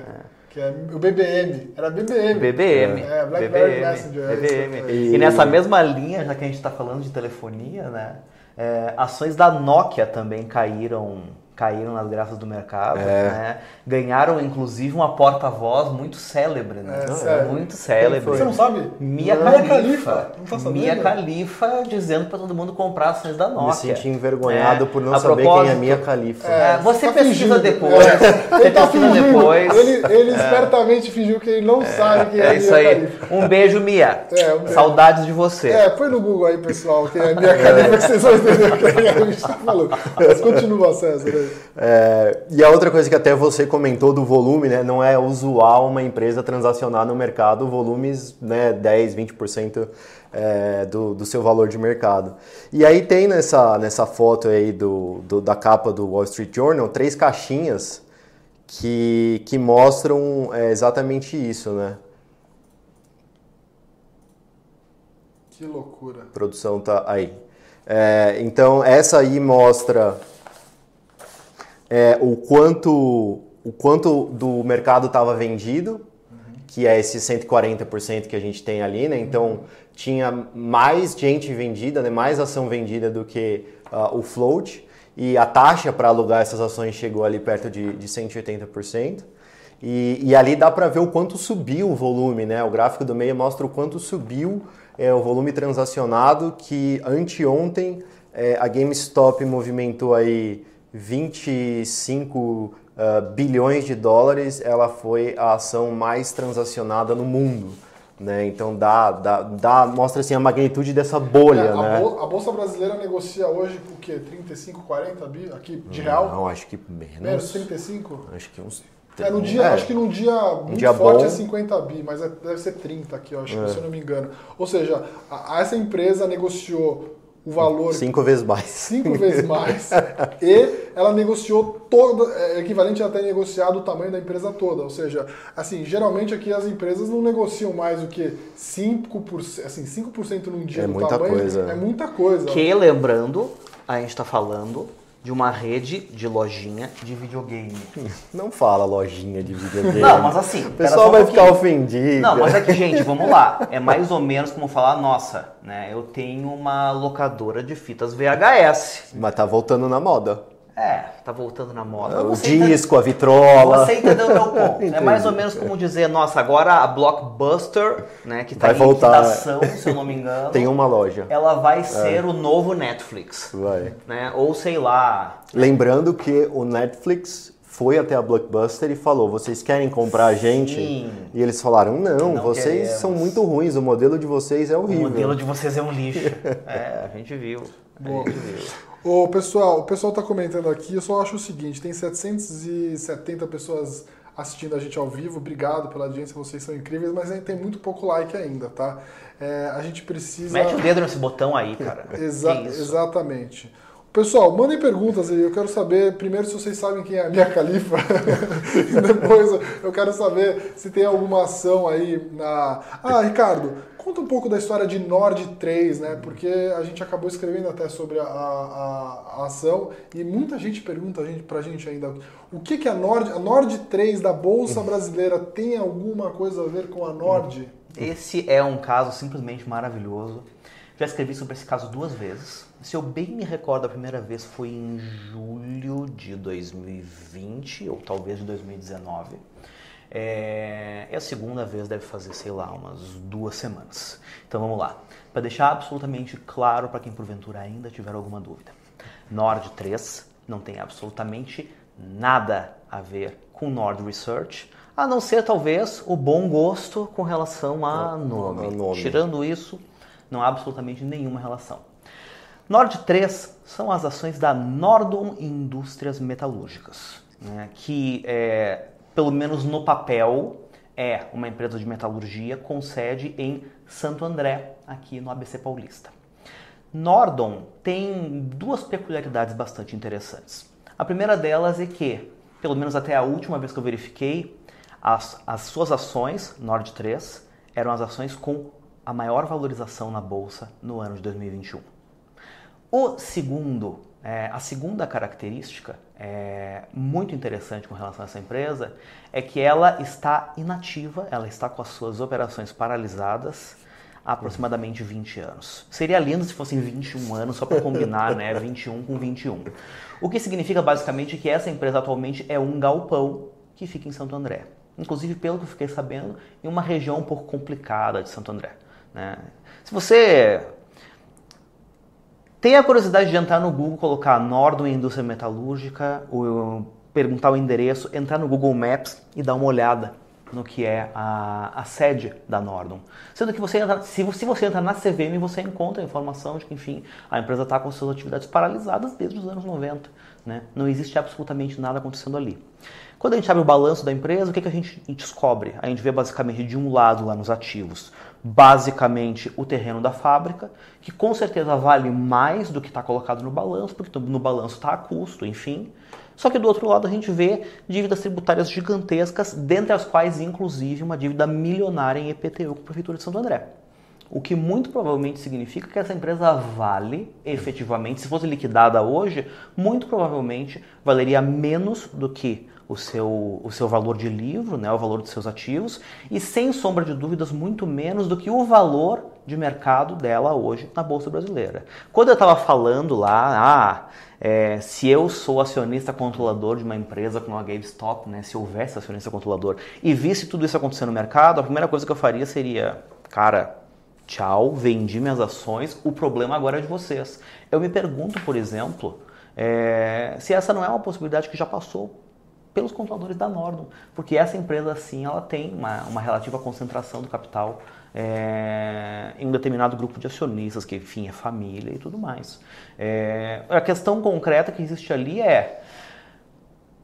Speaker 2: Que é o BBM. Era BBM.
Speaker 3: BBM.
Speaker 2: É, BlackBerry BBM, Messenger.
Speaker 3: BBM. É e... e... nessa mesma linha, já que a gente está falando de telefonia, né? É, ações da Nokia também caíram caíram nas graças do mercado, né? ganharam inclusive uma porta-voz muito célebre, né?
Speaker 2: É, sério.
Speaker 3: muito célebre.
Speaker 2: Você não sabe?
Speaker 3: Mia Khalifa.
Speaker 2: Khalifa. Não tá sabendo?
Speaker 3: Mia Khalifa dizendo para todo mundo comprar ações da
Speaker 4: Me
Speaker 3: Nokia.
Speaker 4: senti envergonhado
Speaker 3: É,
Speaker 4: por não
Speaker 3: a
Speaker 4: saber quem é Mia Khalifa.
Speaker 3: É, você
Speaker 2: tá
Speaker 3: pesquisa
Speaker 2: fingindo.
Speaker 3: depois.
Speaker 2: É.
Speaker 3: Você
Speaker 2: Ele tá
Speaker 3: pesquisa
Speaker 2: fingindo.
Speaker 3: depois.
Speaker 2: Ele, ele espertamente fingiu que ele não sabe quem é,
Speaker 3: É isso
Speaker 2: Mia
Speaker 3: aí.
Speaker 2: Khalifa.
Speaker 3: Um beijo, Mia.
Speaker 2: É, um beijo.
Speaker 3: Saudades de você.
Speaker 2: É, põe no Google aí, pessoal, quem é a Mia Khalifa, que vocês vão entender o que a gente tá falando. Mas continua, César. aí.
Speaker 4: É, e a outra coisa que até você comentou do volume, né? Não é usual uma empresa transacionar no mercado volumes, né? 10, 20% é, do, do seu valor de mercado. E aí tem nessa, nessa foto aí do, do- da capa do Wall Street Journal três caixinhas que, que mostram é, exatamente isso, né?
Speaker 2: Que loucura.
Speaker 4: A produção tá aí. É, então essa aí mostra é, o quanto o quanto do mercado estava vendido, que é esse 140% que a gente tem ali, né? Então tinha mais gente vendida, né? mais ação vendida do que ah, o float e a taxa para alugar essas ações chegou ali perto de, de 180%. E, e ali dá para ver o quanto subiu o volume, né? O gráfico do meio mostra o quanto subiu é, o volume transacionado, que anteontem é, a GameStop movimentou aí 25 ah, bilhões de dólares, ela foi a ação mais transacionada no mundo. Né? Então dá, dá, dá, mostra assim, a magnitude dessa bolha.
Speaker 2: É, a,
Speaker 4: né?
Speaker 2: bol- a Bolsa Brasileira negocia hoje o quê? 35, 40 bi aqui de real?
Speaker 4: Não, acho que
Speaker 2: Menos
Speaker 4: menos.
Speaker 2: 35?
Speaker 4: Acho que uns.
Speaker 2: É, no dia,
Speaker 4: É.
Speaker 2: acho que num dia muito
Speaker 4: dia
Speaker 2: forte
Speaker 4: bom.
Speaker 2: é 50 bi, mas é- deve ser 30 aqui, eu acho,
Speaker 4: É.
Speaker 2: se eu não me engano. Ou seja, a- a- essa empresa negociou o valor
Speaker 4: Cinco vezes mais.
Speaker 2: cinco vezes mais e ela negociou toda, é equivalente a ter negociado o tamanho da empresa toda. Ou seja, assim, geralmente aqui as empresas não negociam mais do que 5%, assim, 5% num dia
Speaker 4: É
Speaker 2: do
Speaker 4: muita
Speaker 2: tamanho.
Speaker 4: coisa.
Speaker 2: É muita coisa.
Speaker 3: Que, lembrando, a gente está falando de uma rede de lojinha de videogame.
Speaker 4: Não fala lojinha de videogame.
Speaker 3: Não, mas assim.
Speaker 4: O pessoal
Speaker 3: só um
Speaker 4: vai ficar ofendido.
Speaker 3: Não, mas é que, gente, vamos lá. É mais ou menos como falar, nossa, né? Eu tenho uma locadora de fitas VHS.
Speaker 4: Mas tá voltando na moda.
Speaker 3: É, tá voltando na moda.
Speaker 4: O
Speaker 3: entende-
Speaker 4: disco, a vitrola.
Speaker 3: Você entendeu o meu (laughs) ponto. É mais ou menos como dizer, nossa, agora a Blockbuster, né, que tá
Speaker 4: Vai
Speaker 3: em
Speaker 4: voltar.
Speaker 3: liquidação, se eu não me engano,
Speaker 4: Tem uma loja.
Speaker 3: ela vai ser o novo Netflix.
Speaker 4: Vai.
Speaker 3: Né? Ou sei lá.
Speaker 4: Lembrando que o Netflix foi até a Blockbuster e falou: vocês querem comprar a gente?
Speaker 3: Sim.
Speaker 4: E eles falaram: não,
Speaker 3: Não
Speaker 4: vocês
Speaker 3: queremos.
Speaker 4: são muito ruins, o modelo de vocês é
Speaker 3: O
Speaker 4: horrível.
Speaker 3: modelo de vocês é um lixo. (laughs) é, a gente viu. A gente viu.
Speaker 2: Ô, pessoal, o pessoal tá comentando aqui, eu só acho o seguinte, tem 770 pessoas assistindo a gente ao vivo, obrigado pela audiência, vocês são incríveis, mas ainda tem muito pouco like ainda, tá? É, a gente precisa...
Speaker 3: Mete o dedo nesse botão aí, cara. (laughs)
Speaker 2: Exa-
Speaker 3: isso?
Speaker 2: Exatamente. Pessoal, mandem perguntas aí. Eu quero saber, primeiro, se vocês sabem quem é a Mia Khalifa. (laughs) e depois, eu quero saber se tem alguma ação aí na. Ah, Ricardo, conta um pouco da história de Nord 3, né? Porque a gente acabou escrevendo até sobre a, a- a ação e muita gente pergunta a gente, pra gente ainda o que, que a Nord. A Nord 3 da Bolsa Brasileira tem alguma coisa a ver com a Nord?
Speaker 3: Esse é um caso simplesmente maravilhoso. Já escrevi sobre esse caso duas vezes. Se eu bem me recordo, a primeira vez foi em julho de 2020, ou talvez de 2019. É, e a segunda vez deve fazer, sei lá, umas duas semanas. Então vamos lá. Para deixar absolutamente claro para quem porventura ainda tiver alguma dúvida. Nord 3 não tem absolutamente nada a ver com Nord Research, a não ser talvez o bom gosto com relação a nome.
Speaker 4: a nome.
Speaker 3: Tirando isso, não há absolutamente nenhuma relação. Nord 3 são as ações da Nordon Indústrias Metalúrgicas, né, que, é, pelo menos no papel, é uma empresa de metalurgia com sede em Santo André, aqui no ABC Paulista. Nordon tem duas peculiaridades bastante interessantes. A primeira delas é que, pelo menos até a última vez que eu verifiquei, as, as suas ações, Nord 3, eram as ações com a maior valorização na bolsa no ano de 2021. O segundo, é, a segunda característica é, muito interessante com relação a essa empresa é que ela está inativa, ela está com as suas operações paralisadas há aproximadamente 20 anos. Seria lindo se fossem 21 anos, só para combinar, né? 21 com 21. O que significa basicamente que essa empresa atualmente é um galpão que fica em Santo André. Inclusive, pelo que eu fiquei sabendo, em uma região um pouco complicada de Santo André. Né? Se você tem a curiosidade de entrar no Google, colocar Nordon Indústria Metalúrgica, ou perguntar o endereço, entrar no Google Maps e dar uma olhada no que é a, a sede da Nordon. Sendo que você entra, se, se você entrar na CVM, você encontra a informação de que, enfim, a empresa está com suas atividades paralisadas desde os anos 90. Né? Não existe absolutamente nada acontecendo ali. Quando a gente abre o balanço da empresa, o que, que a gente descobre? A gente vê basicamente de um lado lá nos ativos, basicamente o terreno da fábrica, que com certeza vale mais do que está colocado no balanço, porque no balanço está a custo, enfim. Só que do outro lado a gente vê dívidas tributárias gigantescas, dentre as quais inclusive uma dívida milionária em EPTU com a Prefeitura de Santo André. O que muito provavelmente significa que essa empresa vale efetivamente, se fosse liquidada hoje, muito provavelmente valeria menos do que o seu, o seu valor de livro, né, o valor dos seus ativos, e sem sombra de dúvidas, muito menos do que o valor de mercado dela hoje na Bolsa Brasileira. Quando eu estava falando lá, ah, é, se eu sou acionista controlador de uma empresa como a GameStop, né, se houvesse acionista controlador e visse tudo isso acontecer no mercado, a primeira coisa que eu faria seria, cara, tchau, vendi minhas ações, o problema agora é de vocês. Eu me pergunto, por exemplo, é, se essa não é uma possibilidade que já passou pelos controladores da Nordon, porque essa empresa sim ela tem uma, uma relativa concentração do capital é, em um determinado grupo de acionistas, que enfim é família e tudo mais. É, a questão concreta que existe ali é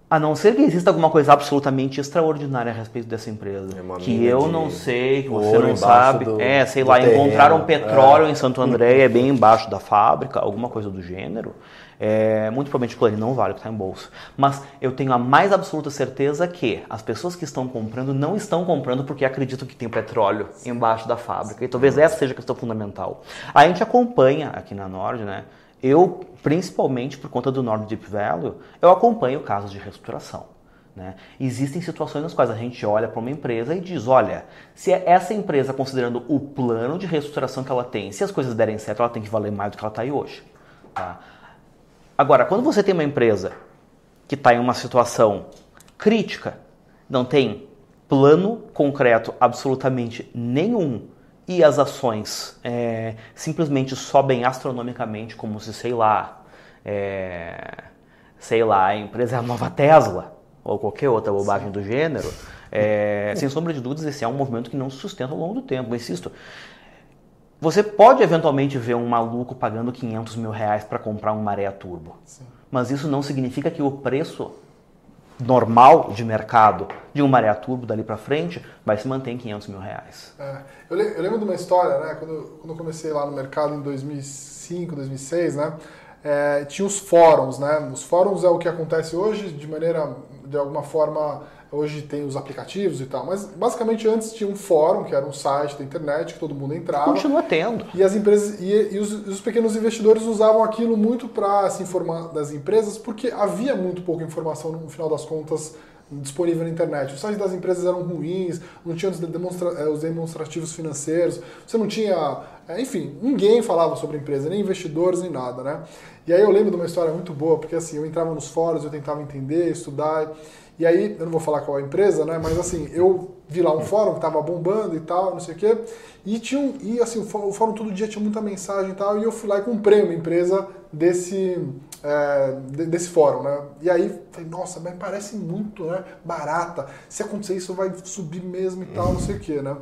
Speaker 3: a não ser que exista alguma coisa absolutamente extraordinária a respeito dessa empresa, é que eu não sei, que você não sabe, do, é, sei lá, terreno, encontraram petróleo é. em Santo André, é bem embaixo da fábrica, alguma coisa do gênero. É, muito provavelmente aquilo ali não vale o que está em bolsa. Mas eu tenho a mais absoluta certeza que as pessoas que estão comprando não estão comprando porque acreditam que tem petróleo embaixo da fábrica. E talvez essa seja a questão fundamental. A gente acompanha aqui na Nord, né? Eu, principalmente por conta do Nord Deep Value, eu acompanho casos de reestruturação. Né? Existem situações nas quais a gente olha para uma empresa e diz: olha, se é essa empresa, considerando o plano de reestruturação que ela tem, se as coisas derem certo, ela tem que valer mais do que ela está aí hoje. Tá? Agora, quando você tem uma empresa que está em uma situação crítica, não tem plano concreto absolutamente nenhum e as ações é, simplesmente sobem astronomicamente, como se, sei lá, é, sei lá, a empresa é a nova Tesla ou qualquer outra bobagem do gênero, é, sem sombra de dúvidas, esse é um movimento que não se sustenta ao longo do tempo. Insisto, você pode eventualmente ver um maluco pagando 500 mil reais para comprar um Maré Turbo. Sim. Mas isso não significa que o preço normal de mercado de um Maré Turbo dali para frente vai se manter em 500 mil reais.
Speaker 2: É, eu, lembro de uma história, né? Quando, quando eu comecei lá no mercado em 2005, 2006, né? É, tinha os fóruns, né? Os fóruns é o que acontece hoje de maneira, de alguma forma, Hoje tem os aplicativos e tal, mas basicamente antes tinha um fórum, que era um site da internet, que todo mundo entrava.
Speaker 3: Continua tendo.
Speaker 2: E as empresas e, e os, os, pequenos investidores usavam aquilo muito para se informar das empresas, porque havia muito pouca informação no final das contas disponível na internet. Os sites das empresas eram ruins, não tinha os, demonstra eh, os demonstrativos financeiros, você não tinha. Eh, enfim, ninguém falava sobre empresa, nem investidores, nem nada, né? E aí eu lembro de uma história muito boa, porque assim, eu entrava nos fóruns, eu tentava entender, estudar. E aí, eu não vou falar qual a empresa, né? Mas assim, eu vi lá um fórum que tava bombando e tal, não sei o quê. E tinha um, e assim, o fórum, o fórum todo dia tinha muita mensagem e tal. E eu fui lá e comprei uma empresa desse, é, desse fórum, né? E aí, falei, nossa, mas parece muito né, barata. Se acontecer isso, vai subir mesmo e tal, não sei o quê, né?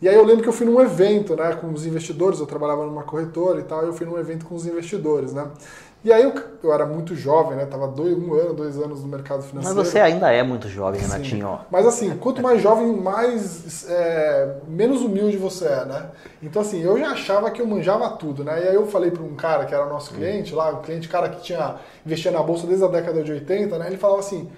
Speaker 2: E aí eu lembro que eu fui num evento, né, com os investidores. Eu trabalhava numa corretora e tal. E eu fui num evento com os investidores, né? E aí eu, eu era muito jovem, né? Tava dois, um ano, dois anos no mercado financeiro.
Speaker 3: Mas você ainda é muito jovem, Renatinho.
Speaker 2: Mas assim, quanto mais jovem, mais é, menos humilde você é, né? Então assim, eu já achava que eu manjava tudo, né? E aí eu falei para um cara que era nosso cliente lá, o cliente, cara que tinha investido na bolsa desde a década de 80, né? Ele falava assim,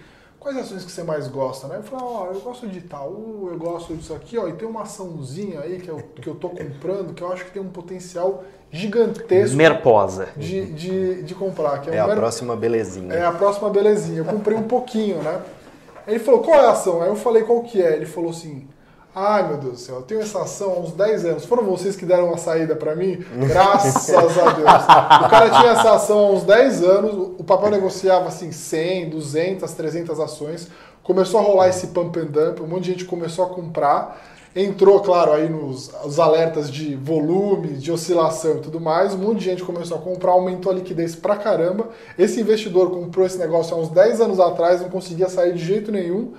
Speaker 2: quais ações que você mais gosta, né? Eu falei, ó, oh, eu gosto de Itaú, eu gosto disso aqui, ó, e tem uma açãozinha aí que eu, que eu tô comprando que eu acho que tem um potencial gigantesco
Speaker 3: Merposa.
Speaker 2: De, de, de comprar.
Speaker 4: Que é, é um a mer... próxima belezinha.
Speaker 2: É a próxima belezinha. Eu comprei um pouquinho, né? Ele falou, qual é a ação? Aí eu falei, qual que é? Ele falou assim, Ai, meu Deus do céu, eu tenho essa ação há uns 10 anos. Foram vocês que deram uma saída para mim? Graças a Deus. O cara tinha essa ação há uns 10 anos, o papel negociava assim 100, 200, 300 ações. Começou a rolar esse pump and dump, um monte de gente começou a comprar. Entrou, claro, aí nos os alertas de volume, de oscilação e tudo mais. Um monte de gente começou a comprar, aumentou a liquidez pra caramba. Esse investidor comprou esse negócio há uns 10 anos atrás, não conseguia sair de jeito nenhum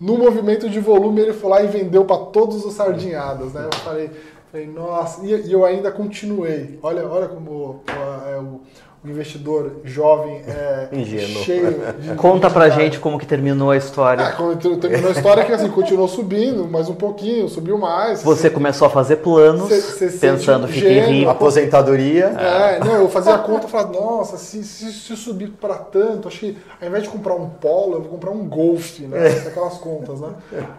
Speaker 2: no movimento de volume ele foi lá e vendeu para todos os sardinhadas, né? Eu falei, falei nossa, e, eu ainda continuei. Olha, olha como é, o, o investidor jovem é
Speaker 4: Ingênuo.
Speaker 2: cheio de. (laughs)
Speaker 3: Conta pra gente como que terminou a história.
Speaker 2: É, terminou a história que assim, continuou subindo, mais um pouquinho, subiu mais.
Speaker 3: Você começou a fazer planos, cê, cê pensando, fiquei rico.
Speaker 4: Aposentadoria.
Speaker 2: É, não, eu fazia a conta e falava, nossa, se, se, se subir para tanto, acho que ao invés de comprar um polo, eu vou comprar um golfe, né? Aquelas contas, né?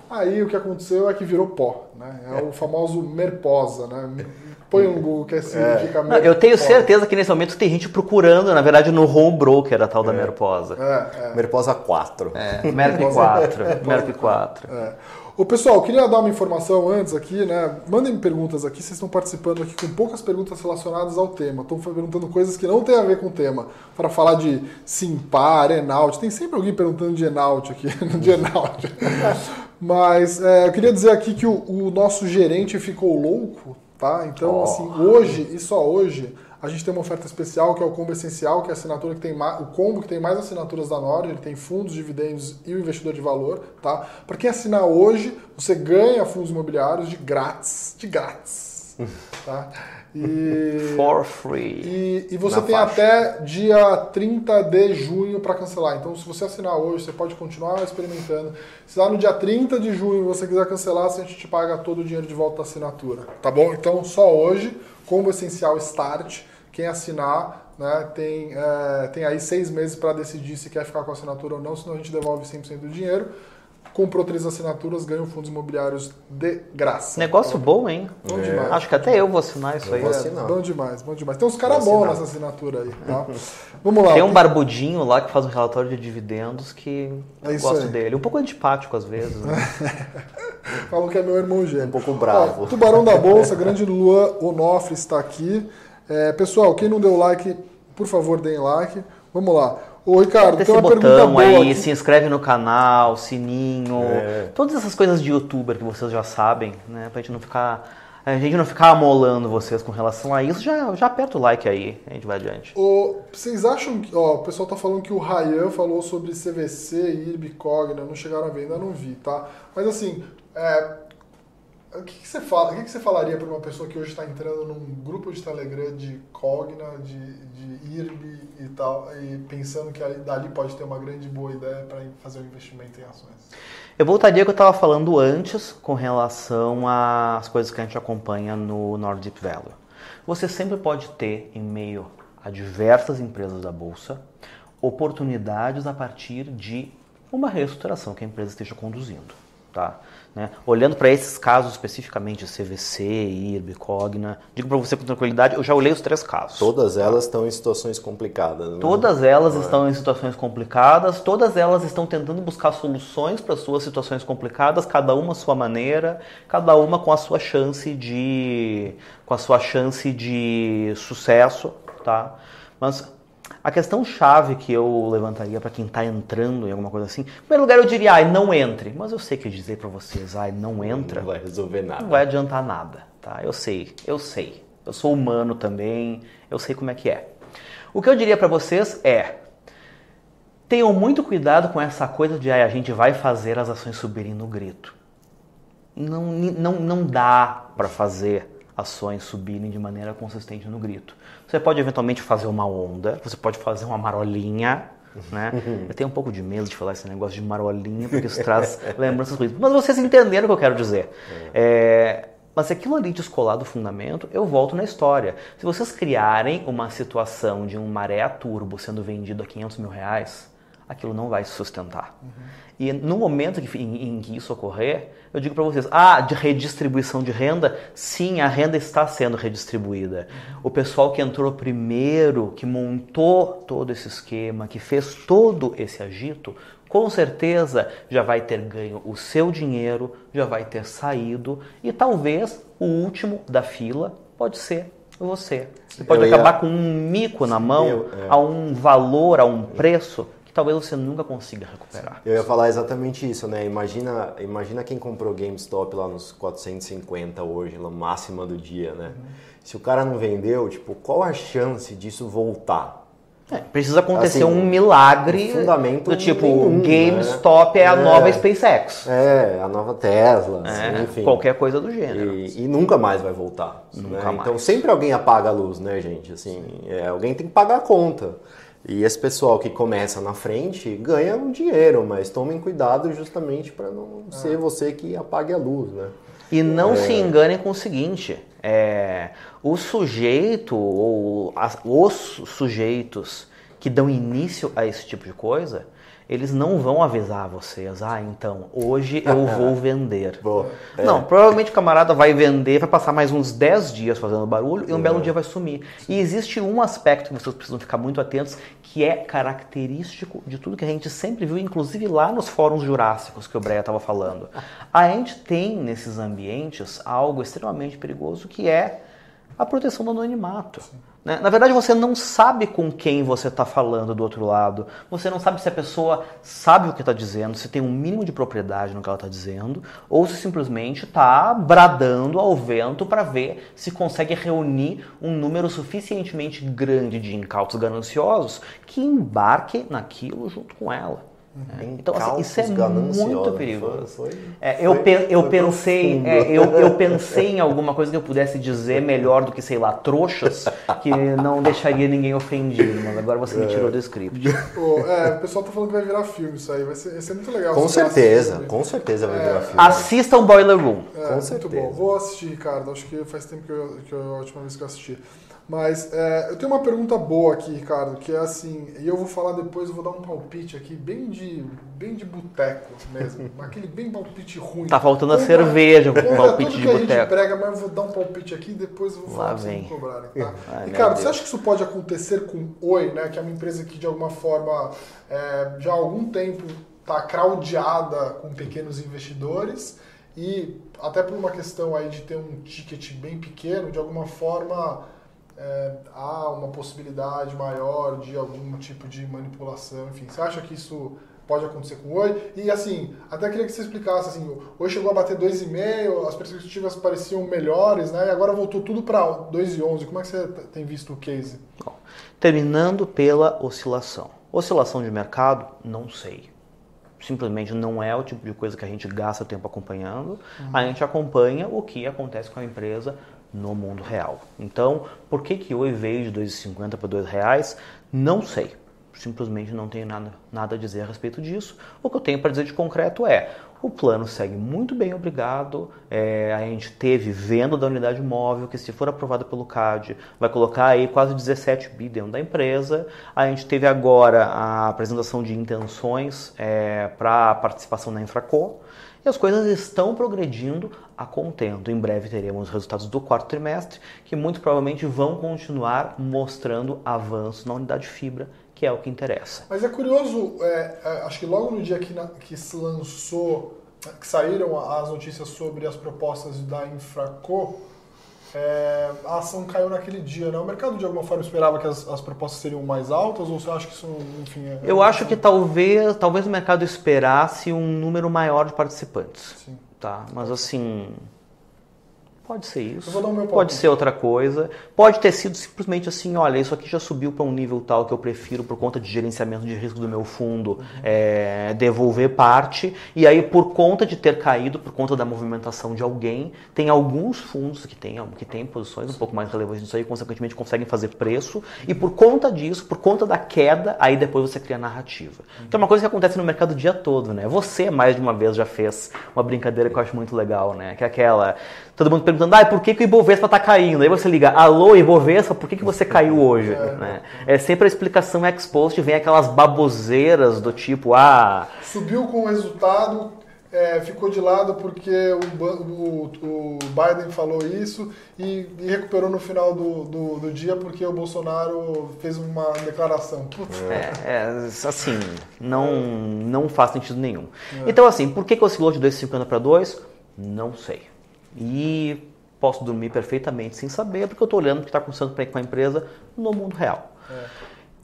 Speaker 2: Aí o que aconteceu é que virou pó, né? É o famoso merposa, né? Põe um Google que é significa
Speaker 3: assim, é. Eu tenho certeza que nesse momento tem gente procurando, na verdade, no home broker a tal da é. Merposa.
Speaker 4: É, é. Merposa 4.
Speaker 3: É, (laughs) Merp 4. Merp 4.
Speaker 2: É. Ô pessoal, queria dar uma informação antes aqui, né? Mandem perguntas aqui, vocês estão participando aqui com poucas perguntas relacionadas ao tema. Estão perguntando coisas que não tem a ver com o tema. Para falar de Simpar, Enaut. Tem sempre alguém perguntando de Enaut aqui, (laughs) de Enaut. (laughs) Mas é, eu queria dizer aqui que o, o nosso gerente ficou louco Tá? Então, oh. assim, hoje e só hoje, a gente tem uma oferta especial que é o combo essencial, que é a assinatura que tem mais, o combo que tem mais assinaturas da Nord, ele tem fundos, dividendos e o investidor de valor, tá? Para quem assinar hoje, você ganha fundos imobiliários de grátis, de grátis, (laughs) tá?
Speaker 3: E, For free.
Speaker 2: E, e você tem faixa. até dia 30 de junho para cancelar. Então, se você assinar hoje, você pode continuar experimentando. Se lá no dia 30 de junho você quiser cancelar, a gente te paga todo o dinheiro de volta da assinatura. Tá bom? Então, só hoje, combo essencial Start. Quem assinar né, tem, é, tem aí seis meses para decidir se quer ficar com a assinatura ou não, senão a gente devolve 100% do dinheiro comprou três assinaturas, ganhou fundos imobiliários de graça.
Speaker 3: Negócio bom, hein?
Speaker 2: Bom é. demais.
Speaker 3: Acho que até eu vou assinar isso
Speaker 2: eu
Speaker 3: aí.
Speaker 2: Vou assinar. É, bom demais, bom demais. Tem uns caras bons nessa assinatura aí, tá? (laughs) Vamos lá.
Speaker 3: Tem um barbudinho lá que faz um relatório de dividendos que é eu gosto aí. dele. Um pouco antipático às vezes. Né? (laughs)
Speaker 2: Falam que é meu irmão gêmeo.
Speaker 4: Um pouco bravo.
Speaker 2: Ó, Tubarão da Bolsa, grande Luan Onofre está aqui. É, pessoal, quem não deu like, por favor, deem like. Vamos lá. Ô, Ricardo, tem uma botão
Speaker 3: aí,
Speaker 2: aqui.
Speaker 3: se inscreve no canal, sininho, é. todas essas coisas de youtuber que vocês já sabem, né? Pra gente não ficar. A gente não ficar amolando vocês com relação a isso, já, já aperta o like aí, a gente vai adiante.
Speaker 2: Ô, vocês acham que. Ó, o pessoal tá falando que o Ryan falou sobre CVC, IRB, Cogna, não chegaram a ver, ainda não vi, tá? Mas assim, é, o que, que, você fala? O que, que você falaria para uma pessoa que hoje está entrando num grupo de Telegram de Cogna, de, de IRB e tal, e pensando que dali pode ter uma grande boa ideia para fazer um investimento em ações?
Speaker 3: Eu voltaria ao que eu estava falando antes com relação às coisas que a gente acompanha no Nordic Value. Você sempre pode ter, em meio a diversas empresas da bolsa, oportunidades a partir de uma reestruturação que a empresa esteja conduzindo. Tá? Né? Olhando para esses casos especificamente, CVC, IRB, Cogna, digo para você com tranquilidade, eu já olhei os três casos.
Speaker 4: Todas elas estão em situações complicadas. Né?
Speaker 3: Todas elas é. estão em situações complicadas, todas elas estão tentando buscar soluções para suas situações complicadas, cada uma à sua maneira, cada uma com a sua chance de com a sua chance de sucesso, tá? Mas a questão chave que eu levantaria para quem está entrando em alguma coisa assim, em primeiro lugar eu diria, ai, não entre. Mas eu sei que dizer para vocês, ai, não entra.
Speaker 4: Não vai resolver nada.
Speaker 3: Não vai adiantar nada, tá? Eu sei, eu sei. Eu sou humano também, eu sei como é que é. O que eu diria para vocês é, tenham muito cuidado com essa coisa de ai, a gente vai fazer as ações subirem no grito. Não, não, não dá para fazer ações subirem de maneira consistente no grito. Você pode eventualmente fazer uma onda, você pode fazer uma marolinha, né? Eu tenho um pouco de medo de falar esse negócio de marolinha, porque isso traz (laughs) lembranças ruins. Mas vocês entenderam o que eu quero dizer. É, mas se aquilo ali descolar do fundamento, eu volto na história. Se vocês criarem uma situação de um maré turbo sendo vendido a 500 mil reais, aquilo não vai se sustentar. Uhum. E no momento que, em, em que isso ocorrer, eu digo para vocês, ah, de redistribuição de renda, sim, a renda está sendo redistribuída. Uhum. O pessoal que entrou primeiro, que montou todo esse esquema, que fez todo esse agito, com certeza já vai ter ganho o seu dinheiro, já vai ter saído e talvez o último da fila pode ser você. Você pode
Speaker 4: Eu ia-
Speaker 3: acabar com um mico na mão
Speaker 4: Eu- é.
Speaker 3: a um valor, a um preço talvez você nunca consiga recuperar.
Speaker 4: Eu ia falar exatamente isso, né? Imagina, imagina quem comprou GameStop lá nos 450 hoje, na máxima do dia, né? Se o cara não vendeu, tipo, qual a chance disso voltar?
Speaker 3: É, precisa acontecer
Speaker 4: Assim,
Speaker 3: um milagre
Speaker 4: fundamento
Speaker 3: do tipo
Speaker 4: nenhum,
Speaker 3: GameStop é a
Speaker 4: né?
Speaker 3: nova
Speaker 4: É.
Speaker 3: SpaceX.
Speaker 4: É, a nova Tesla,
Speaker 3: É,
Speaker 4: enfim.
Speaker 3: qualquer coisa do gênero.
Speaker 4: E, e nunca mais vai voltar.
Speaker 3: Nunca
Speaker 4: né?
Speaker 3: mais.
Speaker 4: Então sempre alguém apaga a luz, né, gente? Assim, é, alguém tem que pagar a conta. E esse pessoal que começa na frente ganha um dinheiro, mas tomem cuidado justamente para não ser você que apague a luz, né?
Speaker 3: E não se enganem com o seguinte: é, o sujeito ou as- os sujeitos que dão início a esse tipo de coisa, eles não vão avisar vocês, ah, então, hoje eu (laughs) vou vender.
Speaker 4: Boa. É.
Speaker 3: Não, provavelmente o camarada vai vender, vai passar mais uns 10 dias fazendo barulho e um
Speaker 4: É.
Speaker 3: belo dia vai sumir. E existe um aspecto que vocês precisam ficar muito atentos, que é característico de tudo que a gente sempre viu, inclusive lá nos fóruns jurássicos que o Breia estava falando. A gente tem nesses ambientes algo extremamente perigoso que é a proteção do anonimato. né? Na verdade, você não sabe com quem você está falando do outro lado. Você não sabe se a pessoa sabe o que está dizendo, se tem um mínimo de propriedade no que ela está dizendo, ou se simplesmente está bradando ao vento para ver se consegue reunir um número suficientemente grande de incautos gananciosos que embarque naquilo junto com ela. Né? Então, assim, isso é muito
Speaker 4: gananciosos.
Speaker 3: perigoso.
Speaker 4: Foi- foi-
Speaker 3: É, eu,
Speaker 4: foi-
Speaker 3: pe- eu
Speaker 4: foi
Speaker 3: pensei, é, eu, eu (laughs) pensei em alguma coisa que eu pudesse dizer melhor do que, sei lá, trouxas, que não deixaria ninguém ofendido, mas agora você me tirou do script.
Speaker 2: É, o pessoal tá falando que vai virar filme isso aí. Vai ser, vai ser muito legal.
Speaker 4: Com certeza,
Speaker 2: assistir.
Speaker 4: com certeza vai
Speaker 2: É.
Speaker 4: virar filme.
Speaker 3: Assista o Boiler Room.
Speaker 2: É,
Speaker 4: Com
Speaker 2: muito
Speaker 4: certeza.
Speaker 2: bom. Vou assistir, Ricardo. Acho que faz tempo que eu, que eu a última vez que eu assisti. Mas é, eu tenho uma pergunta boa aqui, Ricardo, que é assim, e eu vou falar depois, eu vou dar um palpite aqui, bem de, bem de boteco mesmo. (laughs) aquele bem palpite ruim.
Speaker 3: Tá faltando a cerveja com palpite
Speaker 2: tudo
Speaker 3: de
Speaker 2: que a gente
Speaker 3: boteco.
Speaker 2: prega, mas eu vou dar um palpite aqui e depois eu vou
Speaker 3: Lá
Speaker 2: falar pra vocês
Speaker 3: vem.
Speaker 2: me cobrarem, tá? (laughs)
Speaker 3: Ai,
Speaker 2: Ricardo, você acha que isso pode acontecer com Oi, né? Que é uma empresa que de alguma forma é, já há algum tempo está craudiada com pequenos investidores e até por uma questão aí de ter um ticket bem pequeno, de alguma forma é, há uma possibilidade maior de algum tipo de manipulação, enfim. Você acha que isso pode acontecer com o Oi? E assim, até queria que você explicasse, assim, o Oi chegou a bater 2,5, as perspectivas pareciam melhores, né? E agora voltou tudo para 2,11. Como é que você tem visto o case?
Speaker 3: Bom, terminando pela oscilação. Oscilação de mercado, não sei. Simplesmente não é o tipo de coisa que a gente gasta tempo acompanhando. A gente acompanha o que acontece com a empresa no mundo real. Então, por que que Oi veio de 2,50 para R$ 2,00? Não sei. Simplesmente não tenho nada, nada a dizer a respeito disso. O que eu tenho para dizer de concreto é: o plano segue muito bem, obrigado. É, a gente teve venda da unidade móvel, que se for aprovada pelo CAD, vai colocar aí quase 17 bi dentro da empresa. A gente teve agora a apresentação de intenções para a participação na Infraco. E as coisas estão progredindo a contento. Em breve teremos os resultados do quarto trimestre, que muito provavelmente vão continuar mostrando avanços na unidade fibra, que é o que interessa.
Speaker 2: Mas é curioso, é, é, acho que logo no dia que, na- que se lançou, que saíram as notícias sobre as propostas da Infraco, é, a ação caiu naquele dia, né? O mercado de alguma forma esperava que as, as propostas seriam mais altas ou você acha que isso, enfim... É,
Speaker 3: Eu acho que talvez, talvez o mercado esperasse um número maior de participantes.
Speaker 2: Sim.
Speaker 3: Tá, mas assim. Pode ser isso. Pode ser outra coisa. Pode ter sido simplesmente assim: olha, isso aqui já subiu para um nível tal que eu prefiro, por conta de gerenciamento de risco do meu fundo, é, devolver parte. E aí, por conta de ter caído, por conta da movimentação de alguém, tem alguns fundos que têm que tem posições um pouco mais relevantes nisso aí, consequentemente conseguem fazer preço. E por conta disso, por conta da queda, aí depois você cria narrativa. Então é uma coisa que acontece no mercado o dia todo, né? Você mais de uma vez já fez uma brincadeira que eu acho muito legal, né? Que é aquela. Todo mundo perguntando, ah, por que, que o Ibovespa tá caindo? Aí você liga, alô, Ibovespa, por que, que você caiu hoje? né? É sempre a explicação ex post, vem aquelas baboseiras do tipo, ah,
Speaker 2: Subiu com o resultado, é, ficou de lado porque o, o, o Biden falou isso e, e, recuperou no final do, do, do, dia porque o Bolsonaro fez uma declaração.
Speaker 3: É, é, assim, não, não faz sentido nenhum. É. Então, assim, por que, que oscilou de 2,50 para 2? Não sei. E posso dormir perfeitamente sem saber, porque eu estou olhando o que está acontecendo com a empresa no mundo real. É.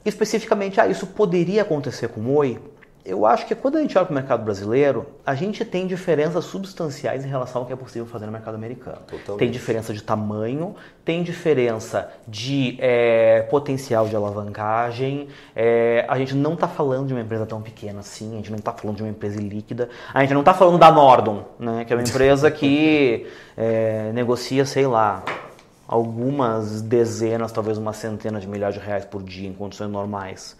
Speaker 3: Especificamente, ah, isso poderia acontecer com o Oi? Eu acho que quando a gente olha para o mercado brasileiro, a gente tem diferenças substanciais em relação ao que é possível fazer no mercado americano. Totalmente. Tem diferença de tamanho, tem diferença de é, potencial de alavancagem. É, a gente não está falando de uma empresa tão pequena assim, a gente não está falando de uma empresa líquida, a gente não está falando da Nordon, né, que é uma empresa que é, (laughs) negocia, sei lá, algumas dezenas, talvez uma centena de milhares de reais por dia em condições normais.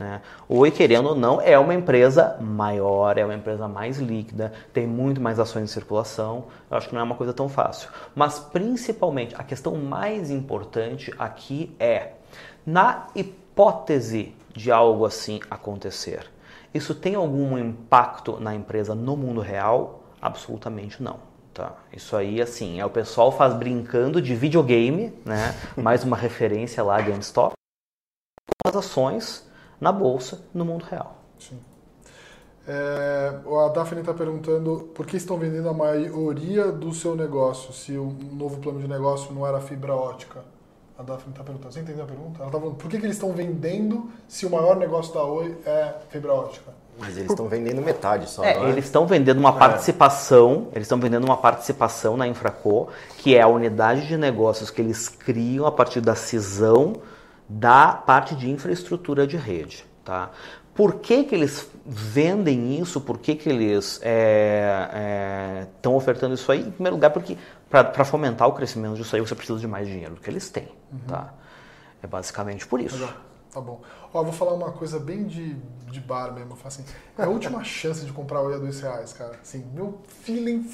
Speaker 3: Né? Oi, querendo ou não, é uma empresa maior, é uma empresa mais líquida, tem muito mais ações em circulação. Eu acho que não é uma coisa tão fácil. Mas, principalmente, a questão mais importante aqui é, na hipótese de algo assim acontecer, isso tem algum impacto na empresa no mundo real? Absolutamente não. Tá. Isso aí, assim, é o pessoal faz brincando de videogame, né? Mais uma (laughs) referência lá, GameStop. As ações na bolsa no mundo real. Sim.
Speaker 2: É, a Daphne está perguntando por que estão vendendo a maioria do seu negócio, se o novo plano de negócio não era fibra ótica. A Daphne está perguntando. Você entendeu a pergunta? Ela tá falando, por que, que eles estão vendendo se o maior negócio da Oi é fibra ótica?
Speaker 4: Mas eles estão vendendo metade só.
Speaker 3: É,
Speaker 4: é?
Speaker 3: Eles estão vendendo uma é. participação, eles estão vendendo uma participação na Infraco, que é a unidade de negócios que eles criam a partir da cisão da parte de infraestrutura de rede. Tá? Por que, que eles vendem isso? Por que, que eles estão é, é, ofertando isso aí? Em primeiro lugar, porque para fomentar o crescimento disso aí você precisa de mais dinheiro do que eles têm. Uhum. Tá? É basicamente por isso.
Speaker 2: Legal. Tá bom. Ó, vou falar uma coisa bem de, de bar mesmo. Assim, é a última chance de comprar o a dois reais, cara. Assim, meu feeling,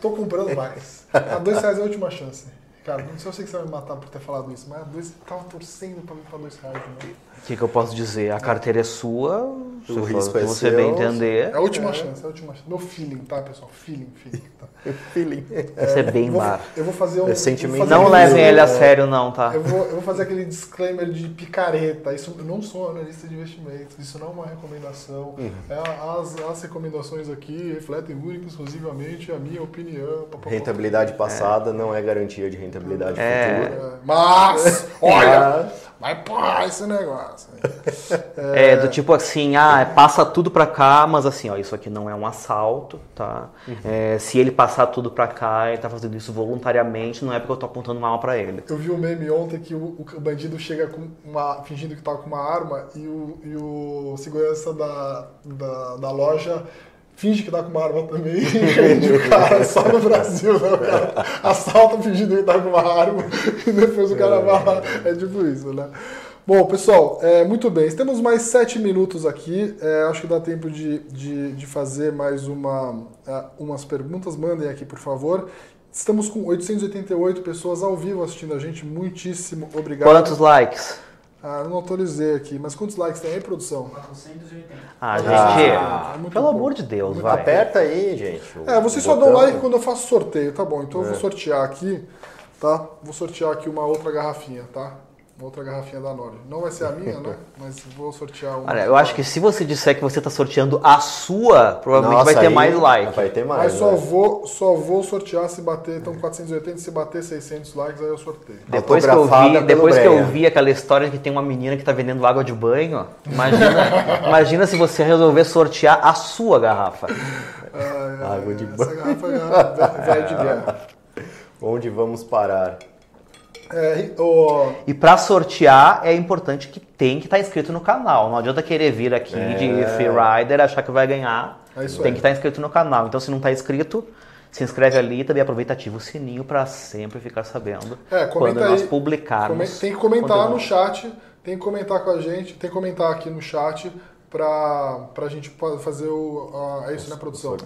Speaker 2: tô comprando mais. A dois reais é a última chance. Cara, não sei se você vai me matar por ter falado isso, mas dois, tava torcendo pra vir pra dois reais. Né?
Speaker 3: O que, que, eu posso dizer? A carteira é sua, o risco é você bem entender.
Speaker 2: É a última é. chance, é a última chance. Meu feeling, tá, pessoal? Feeling, feeling. Tá. (laughs)
Speaker 4: feeling.
Speaker 3: É, Você é bem
Speaker 2: vou,
Speaker 3: bar.
Speaker 2: Eu vou fazer um. É
Speaker 4: sentimento.
Speaker 3: Não levem ele a sério, não, tá?
Speaker 2: Eu vou, eu vou fazer aquele disclaimer de picareta. Isso eu não sou analista de investimentos, isso não é uma recomendação. Uhum. É, as, as recomendações aqui refletem única exclusivamente a minha opinião.
Speaker 4: Rentabilidade passada não é garantia de rentabilidade
Speaker 3: é.
Speaker 4: futura.
Speaker 2: Mas, (laughs) olha, vai pá esse negócio.
Speaker 3: É... é, do tipo assim, ah, passa tudo pra cá, mas assim, ó, isso aqui não é um assalto, tá? Uhum. É, se ele passar tudo pra cá e tá fazendo isso voluntariamente, não é porque eu tô apontando uma arma pra ele.
Speaker 2: Eu vi um meme ontem que o, o bandido chega com uma, fingindo que tá com uma arma e o, e o segurança da, da, da loja finge que tá com uma arma também (laughs) e rende o cara só no Brasil, né? O cara assalta fingindo que tá com uma arma e depois o cara vai lá. É tipo isso, né? Bom, pessoal, é, muito bem. Temos mais sete minutos aqui. É, acho que dá tempo de, de, de fazer mais uma, uh, umas perguntas. Mandem aqui, por favor. Estamos com 888 pessoas ao vivo assistindo a gente. Muitíssimo obrigado.
Speaker 3: Quantos likes?
Speaker 2: Ah, não atualizei aqui, mas quantos likes tem aí, produção?
Speaker 3: 480. Ah, gente, ah, pelo amor de Deus, vai.
Speaker 4: Aperta aí, gente.
Speaker 2: É, vocês só dão like quando eu faço sorteio, tá bom? Então é. eu vou é. sortear aqui, tá? Vou sortear aqui uma outra garrafinha, tá? Outra garrafinha da Nori. Não vai ser a minha, né? (laughs) Mas vou sortear uma.
Speaker 3: Olha, eu acho que se você disser que você está sorteando a sua, provavelmente Nossa, vai ter mais like.
Speaker 4: Vai ter mais.
Speaker 2: Mas só, né? vou, só vou sortear se bater, então 480, se bater 600 likes, aí eu sorteio.
Speaker 3: Depois que eu vi, depois que eu vi aquela história que tem uma menina que está vendendo água de banho, imagina, (laughs) imagina se você resolver sortear a sua garrafa.
Speaker 2: Ai, ai, água de banho. Essa garrafa é velha de guerra. (laughs)
Speaker 4: Onde vamos parar?
Speaker 2: É, o...
Speaker 3: E para sortear é importante que tem que estar tá inscrito no canal. Não adianta querer vir aqui é... de Free Rider achar que vai ganhar. É tem que estar tá inscrito no canal. Então se não está inscrito, se inscreve ali e também aproveita ativa o sininho para sempre ficar sabendo
Speaker 2: é,
Speaker 3: quando nós aí, publicarmos.
Speaker 2: Tem que comentar no chat, tem que comentar com a gente, tem que comentar aqui no chat para a gente fazer o. Uh, é isso, né, produção?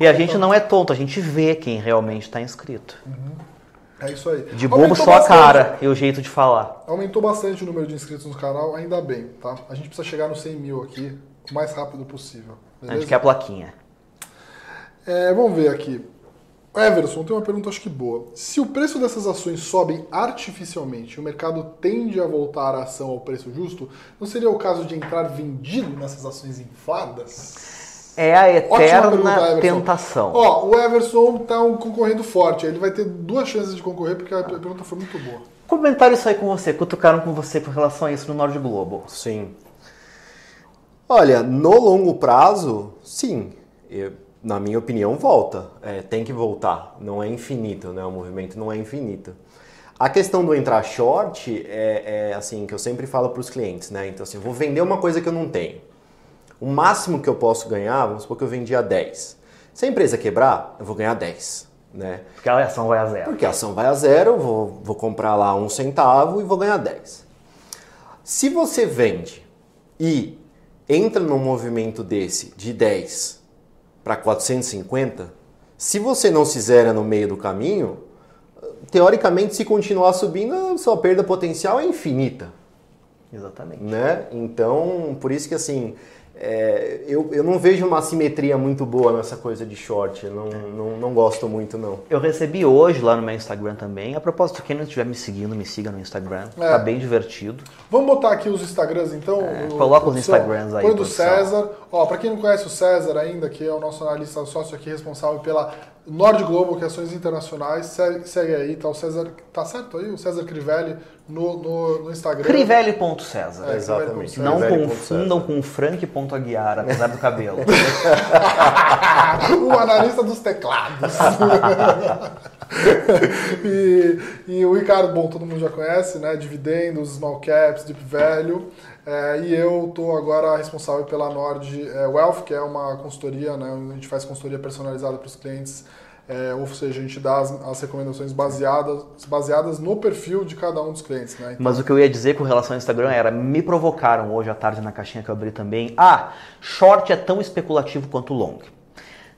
Speaker 3: E a gente não é tonto, a gente vê quem realmente está inscrito.
Speaker 2: Uhum. É isso aí.
Speaker 3: De bobo só a cara e o jeito de falar.
Speaker 2: Aumentou bastante o número de inscritos no canal, ainda bem, tá? A gente precisa chegar nos 100 mil aqui o mais rápido possível.
Speaker 3: Beleza? A gente quer a plaquinha.
Speaker 2: É, vamos ver aqui. Everson, tem uma pergunta acho que boa. Se o preço dessas ações sobem artificialmente e o mercado tende a voltar a ação ao preço justo, não seria o caso de entrar vendido nessas ações infladas?
Speaker 3: É a eterna
Speaker 2: pergunta,
Speaker 3: tentação.
Speaker 2: Ó, o Everson tá um concorrendo forte. Ele vai ter duas chances de concorrer porque a pergunta foi muito boa.
Speaker 3: Comentário isso aí com você, cutucaram com você com relação a isso no Nord Globo.
Speaker 4: Sim. Olha, no longo prazo, sim. Eu- na minha opinião, volta. É, tem que voltar. Não é infinito, né? O movimento não é infinito. A questão do entrar short é, é assim que eu sempre falo para os clientes, né? Então, assim, eu vou vender uma coisa que eu não tenho. O máximo que eu posso ganhar, vamos supor que eu vendi a 10. Se a empresa quebrar, eu vou ganhar 10, né?
Speaker 3: Porque a ação vai a zero.
Speaker 4: Porque a ação vai a zero, eu vou, vou comprar lá um centavo e vou ganhar 10. Se você vende e entra num movimento desse de 10 para 450, se você não se zera no meio do caminho, teoricamente, se continuar subindo, a sua perda potencial é infinita
Speaker 3: Exatamente.
Speaker 4: né? Então, por isso que assim, é, eu, eu não vejo uma simetria muito boa nessa coisa de short. Eu não, não, não gosto muito, não.
Speaker 3: Eu recebi hoje lá no meu Instagram também. A propósito, quem não estiver me seguindo, me siga no Instagram.
Speaker 2: É.
Speaker 3: Tá bem divertido.
Speaker 2: Vamos botar aqui os Instagrams então? o-
Speaker 3: coloca os? Instagrams aí,
Speaker 2: Põe do. César. Ó, pra quem não conhece o César ainda, que é o nosso analista sócio aqui responsável pela Nord Global, que é ações internacionais, segue, segue aí, tá o César, tá certo aí? O César Crivelli no, no, no Instagram.
Speaker 3: Crivelli.césar.
Speaker 2: É,
Speaker 4: Exatamente.
Speaker 3: Não confundam com Frank.aguiar, apesar do cabelo. (laughs)
Speaker 2: o analista dos teclados. (laughs) e, e o Ricardo, bom, todo mundo já conhece, né? Dividendos, Small Caps, Deep Value. É, e eu tô agora responsável pela Nord é, Wealth, que é uma consultoria, né? onde A gente faz consultoria personalizada para os clientes. É, ou seja, a gente dá as, as recomendações baseadas, baseadas no perfil de cada um dos clientes, né?
Speaker 3: Mas o que eu ia dizer com relação ao Instagram era, me provocaram hoje à tarde na caixinha que eu abri também. Ah, short é tão especulativo quanto long.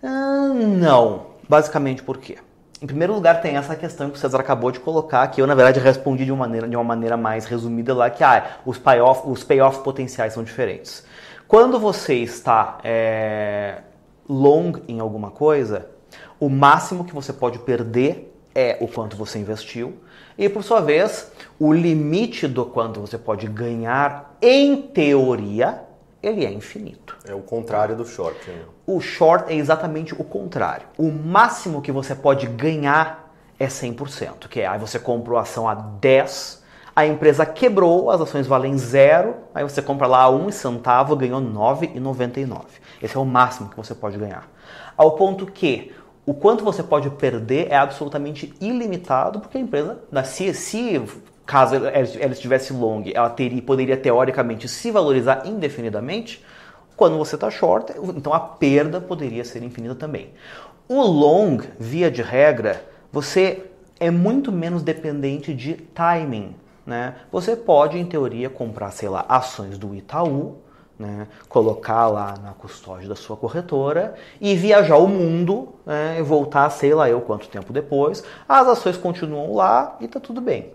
Speaker 3: Ah, não. Basicamente por quê? Em primeiro lugar, tem essa questão que o César acabou de colocar, que eu, na verdade, respondi de uma maneira, de uma maneira mais resumida lá, que ah, os payoff, os payoff potenciais são diferentes. Quando você está é, long em alguma coisa, o máximo que você pode perder é o quanto você investiu. E, por sua vez, o limite do quanto você pode ganhar, em teoria, ele é infinito.
Speaker 4: É o contrário do short. Né?
Speaker 3: O short é exatamente o contrário. O máximo que você pode ganhar é 100%, que é aí você comprou a ação a 10, a empresa quebrou, as ações valem zero, aí você compra lá a 1 centavo, ganhou 9,99. Esse é o máximo que você pode ganhar. Ao ponto que o quanto você pode perder é absolutamente ilimitado, porque a empresa, se, se caso ela, ela estivesse long, ela teria, poderia teoricamente se valorizar indefinidamente. Quando você está short, então a perda poderia ser infinita também. O long, via de regra, você é muito menos dependente de timing. Né? Você pode, em teoria, comprar, sei lá, ações do Itaú, né? colocar lá na custódia da sua corretora e viajar o mundo né? e voltar, sei lá eu quanto tempo depois. As ações continuam lá e está tudo bem.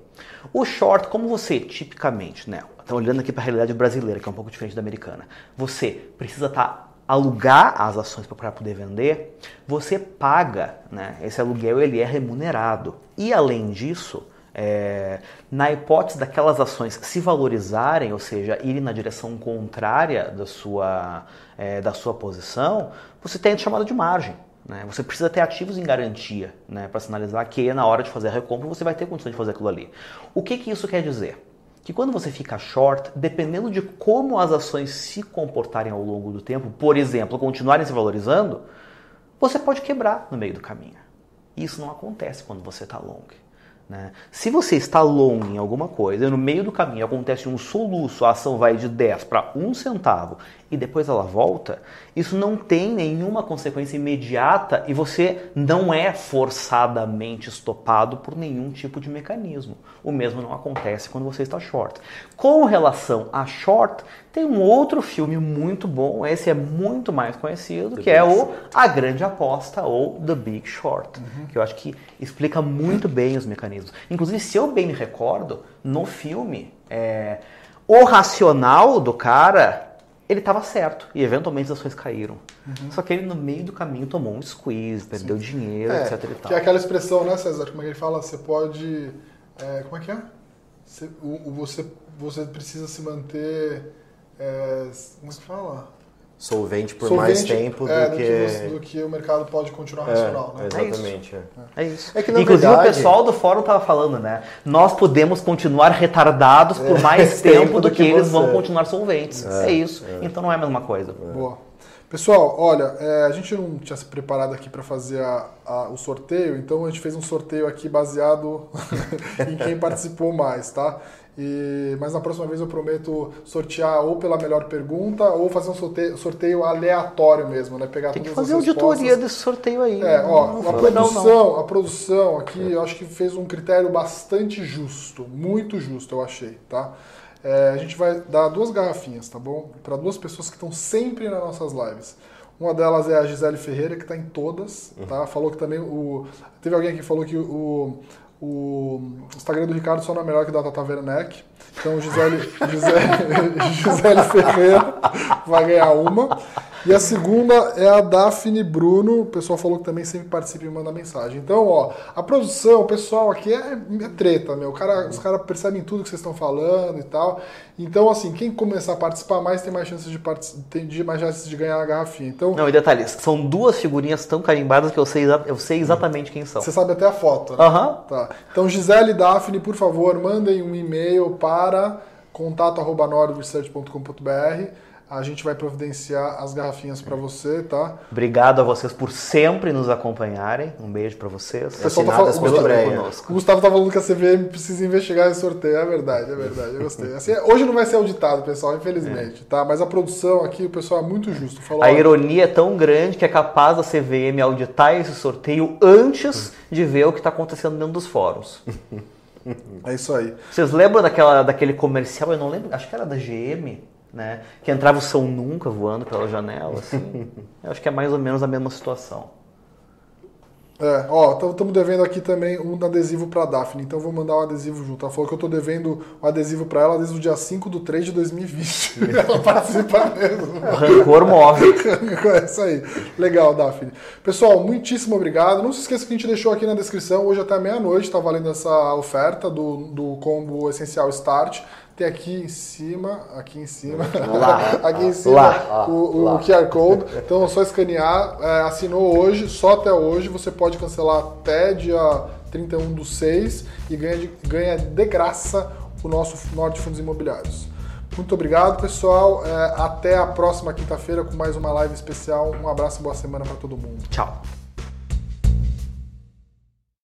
Speaker 3: O short, como você tipicamente, né? Tá olhando aqui para a realidade brasileira, que é um pouco diferente da americana. Você precisa estar tá, alugar as ações para poder vender. Você paga, né? Esse aluguel ele é remunerado. E além disso, é, na hipótese daquelas ações se valorizarem, ou seja, irem na direção contrária da sua, é, da sua posição, você tem a chamada de margem. Né? Você precisa ter ativos em garantia né? para sinalizar que na hora de fazer a recompra você vai ter condição de fazer aquilo ali. O que, que isso quer dizer? Que quando você fica short, dependendo de como as ações se comportarem ao longo do tempo, por exemplo, continuarem se valorizando, você pode quebrar no meio do caminho. Isso não acontece quando você está long. Né? Se você está long em alguma coisa e no meio do caminho acontece um soluço, a ação vai de 10 para 1 centavo e depois ela volta, isso não tem nenhuma consequência imediata e você não é forçadamente estopado por nenhum tipo de mecanismo. O mesmo não acontece quando você está short. Com relação a short, tem um outro filme muito bom, esse é muito mais conhecido,
Speaker 4: The
Speaker 3: que é
Speaker 4: Big
Speaker 3: o
Speaker 4: Short.
Speaker 3: A Grande Aposta ou The Big Short, que eu acho que explica muito bem os mecanismos. Inclusive, se eu bem me recordo, no filme, é, o racional do cara ele estava certo e eventualmente as ações caíram. Só que ele no meio do caminho tomou um squeeze, perdeu dinheiro,
Speaker 2: É,
Speaker 3: etc. E
Speaker 2: que é aquela expressão, né, César? Como é que ele fala? Você pode. é, como é que é? Você, o, o- você, você precisa se manter. é, como é que fala?
Speaker 4: Solvente por mais
Speaker 2: Solvente,
Speaker 4: tempo
Speaker 2: é,
Speaker 4: do,
Speaker 2: do,
Speaker 4: que...
Speaker 2: que você- do que o mercado pode continuar racional. né?
Speaker 4: É, exatamente. é.
Speaker 3: É isso.
Speaker 4: É que, na
Speaker 3: Inclusive
Speaker 4: verdade-
Speaker 3: o pessoal do fórum tava falando, né? Nós podemos continuar retardados por mais (laughs)
Speaker 4: tempo
Speaker 3: tempo do
Speaker 4: do
Speaker 3: que,
Speaker 4: que
Speaker 3: eles
Speaker 4: você.
Speaker 3: vão continuar solventes. É, isso. Então não é a mesma coisa.
Speaker 2: Boa. Pessoal, olha, é, a gente não tinha se preparado aqui para fazer a- a- o sorteio, então a gente fez um sorteio aqui baseado (laughs) em quem participou mais, tá? E, mas na próxima vez eu prometo sortear ou pela melhor pergunta ou fazer um sorteio, sorteio aleatório mesmo, né? Pegar
Speaker 3: Tem que fazer
Speaker 2: as
Speaker 3: auditoria desse sorteio aí.
Speaker 2: É, ó,
Speaker 3: Não
Speaker 2: a
Speaker 3: legal,
Speaker 2: produção, a produção aqui, eu acho que fez um critério bastante justo, muito justo, eu achei, tá? É, a gente vai dar duas garrafinhas, tá bom? Para duas pessoas que estão sempre nas nossas lives. Uma delas é a Gisele Ferreira, que está em todas, tá? Falou que também o. Teve alguém aqui que falou que o, o Instagram do Ricardo só não é melhor que o da Tata Werneck. Então, Gisele, (laughs) Gisele, Gisele Ferreira vai ganhar uma. E a segunda é a Daphne Bruno. O pessoal falou que também sempre participa e manda mensagem. Então, ó, a produção, o pessoal aqui é, é treta, meu. Cara, os caras percebem tudo que vocês estão falando e tal. Então, assim, quem começar a participar mais tem mais chances de, tem de- mais chances de ganhar a garrafinha. Então,
Speaker 3: Não, e detalhes, são duas figurinhas tão carimbadas que eu sei, eu sei exatamente quem são.
Speaker 2: você sabe até a foto. né?
Speaker 3: Aham.
Speaker 2: Tá. Então, Gisele e Daphne, por favor, mandem um e-mail para contato.nordresearch.com.br. A gente vai providenciar as garrafinhas para você, tá?
Speaker 3: Obrigado a vocês por sempre nos acompanharem. Um beijo pra vocês.
Speaker 2: O pessoal tá falando-
Speaker 4: pelo
Speaker 2: Gustavo-. O Gustavo tá falando que a CVM precisa investigar esse sorteio. É verdade, é verdade. Eu gostei. Assim, hoje não vai ser auditado, pessoal, infelizmente, tá? Mas a produção aqui, o pessoal é muito justo. Falou,
Speaker 3: A ironia é tão grande que é capaz da CVM auditar esse sorteio antes de ver o que está acontecendo dentro dos fóruns. (laughs)
Speaker 2: é isso aí.
Speaker 3: Vocês lembram daquela, daquele comercial? Eu não lembro, acho que era da GM, né? Que entrava o São Nunca voando pela janela, assim. (laughs) Eu acho que é mais ou menos a mesma situação.
Speaker 2: É, ó, estamos devendo aqui também um adesivo pra Daphne, então eu vou mandar um adesivo junto. Ela falou que eu tô devendo um adesivo pra ela desde o dia 5 do 3 de 2020. (laughs) ela participa mesmo.
Speaker 3: O rancor move. (laughs)
Speaker 2: é isso aí. Legal, Daphne. Pessoal, muitíssimo obrigado. Não se esqueça que a gente deixou aqui na descrição, hoje até meia-noite está valendo essa oferta do, do combo essencial Start. Tem aqui em cima, aqui em cima,
Speaker 3: Lá. (laughs)
Speaker 2: aqui em cima
Speaker 3: Lá.
Speaker 2: o, o QR Code. Então é só escanear. É, assinou hoje, só até hoje. Você pode cancelar até dia 31 do 6 e ganha de, ganha de graça o nosso Norte Fundos Imobiliários. Muito obrigado, pessoal. É, até a próxima quinta-feira com mais uma live especial. Um abraço e boa semana para todo mundo.
Speaker 3: Tchau.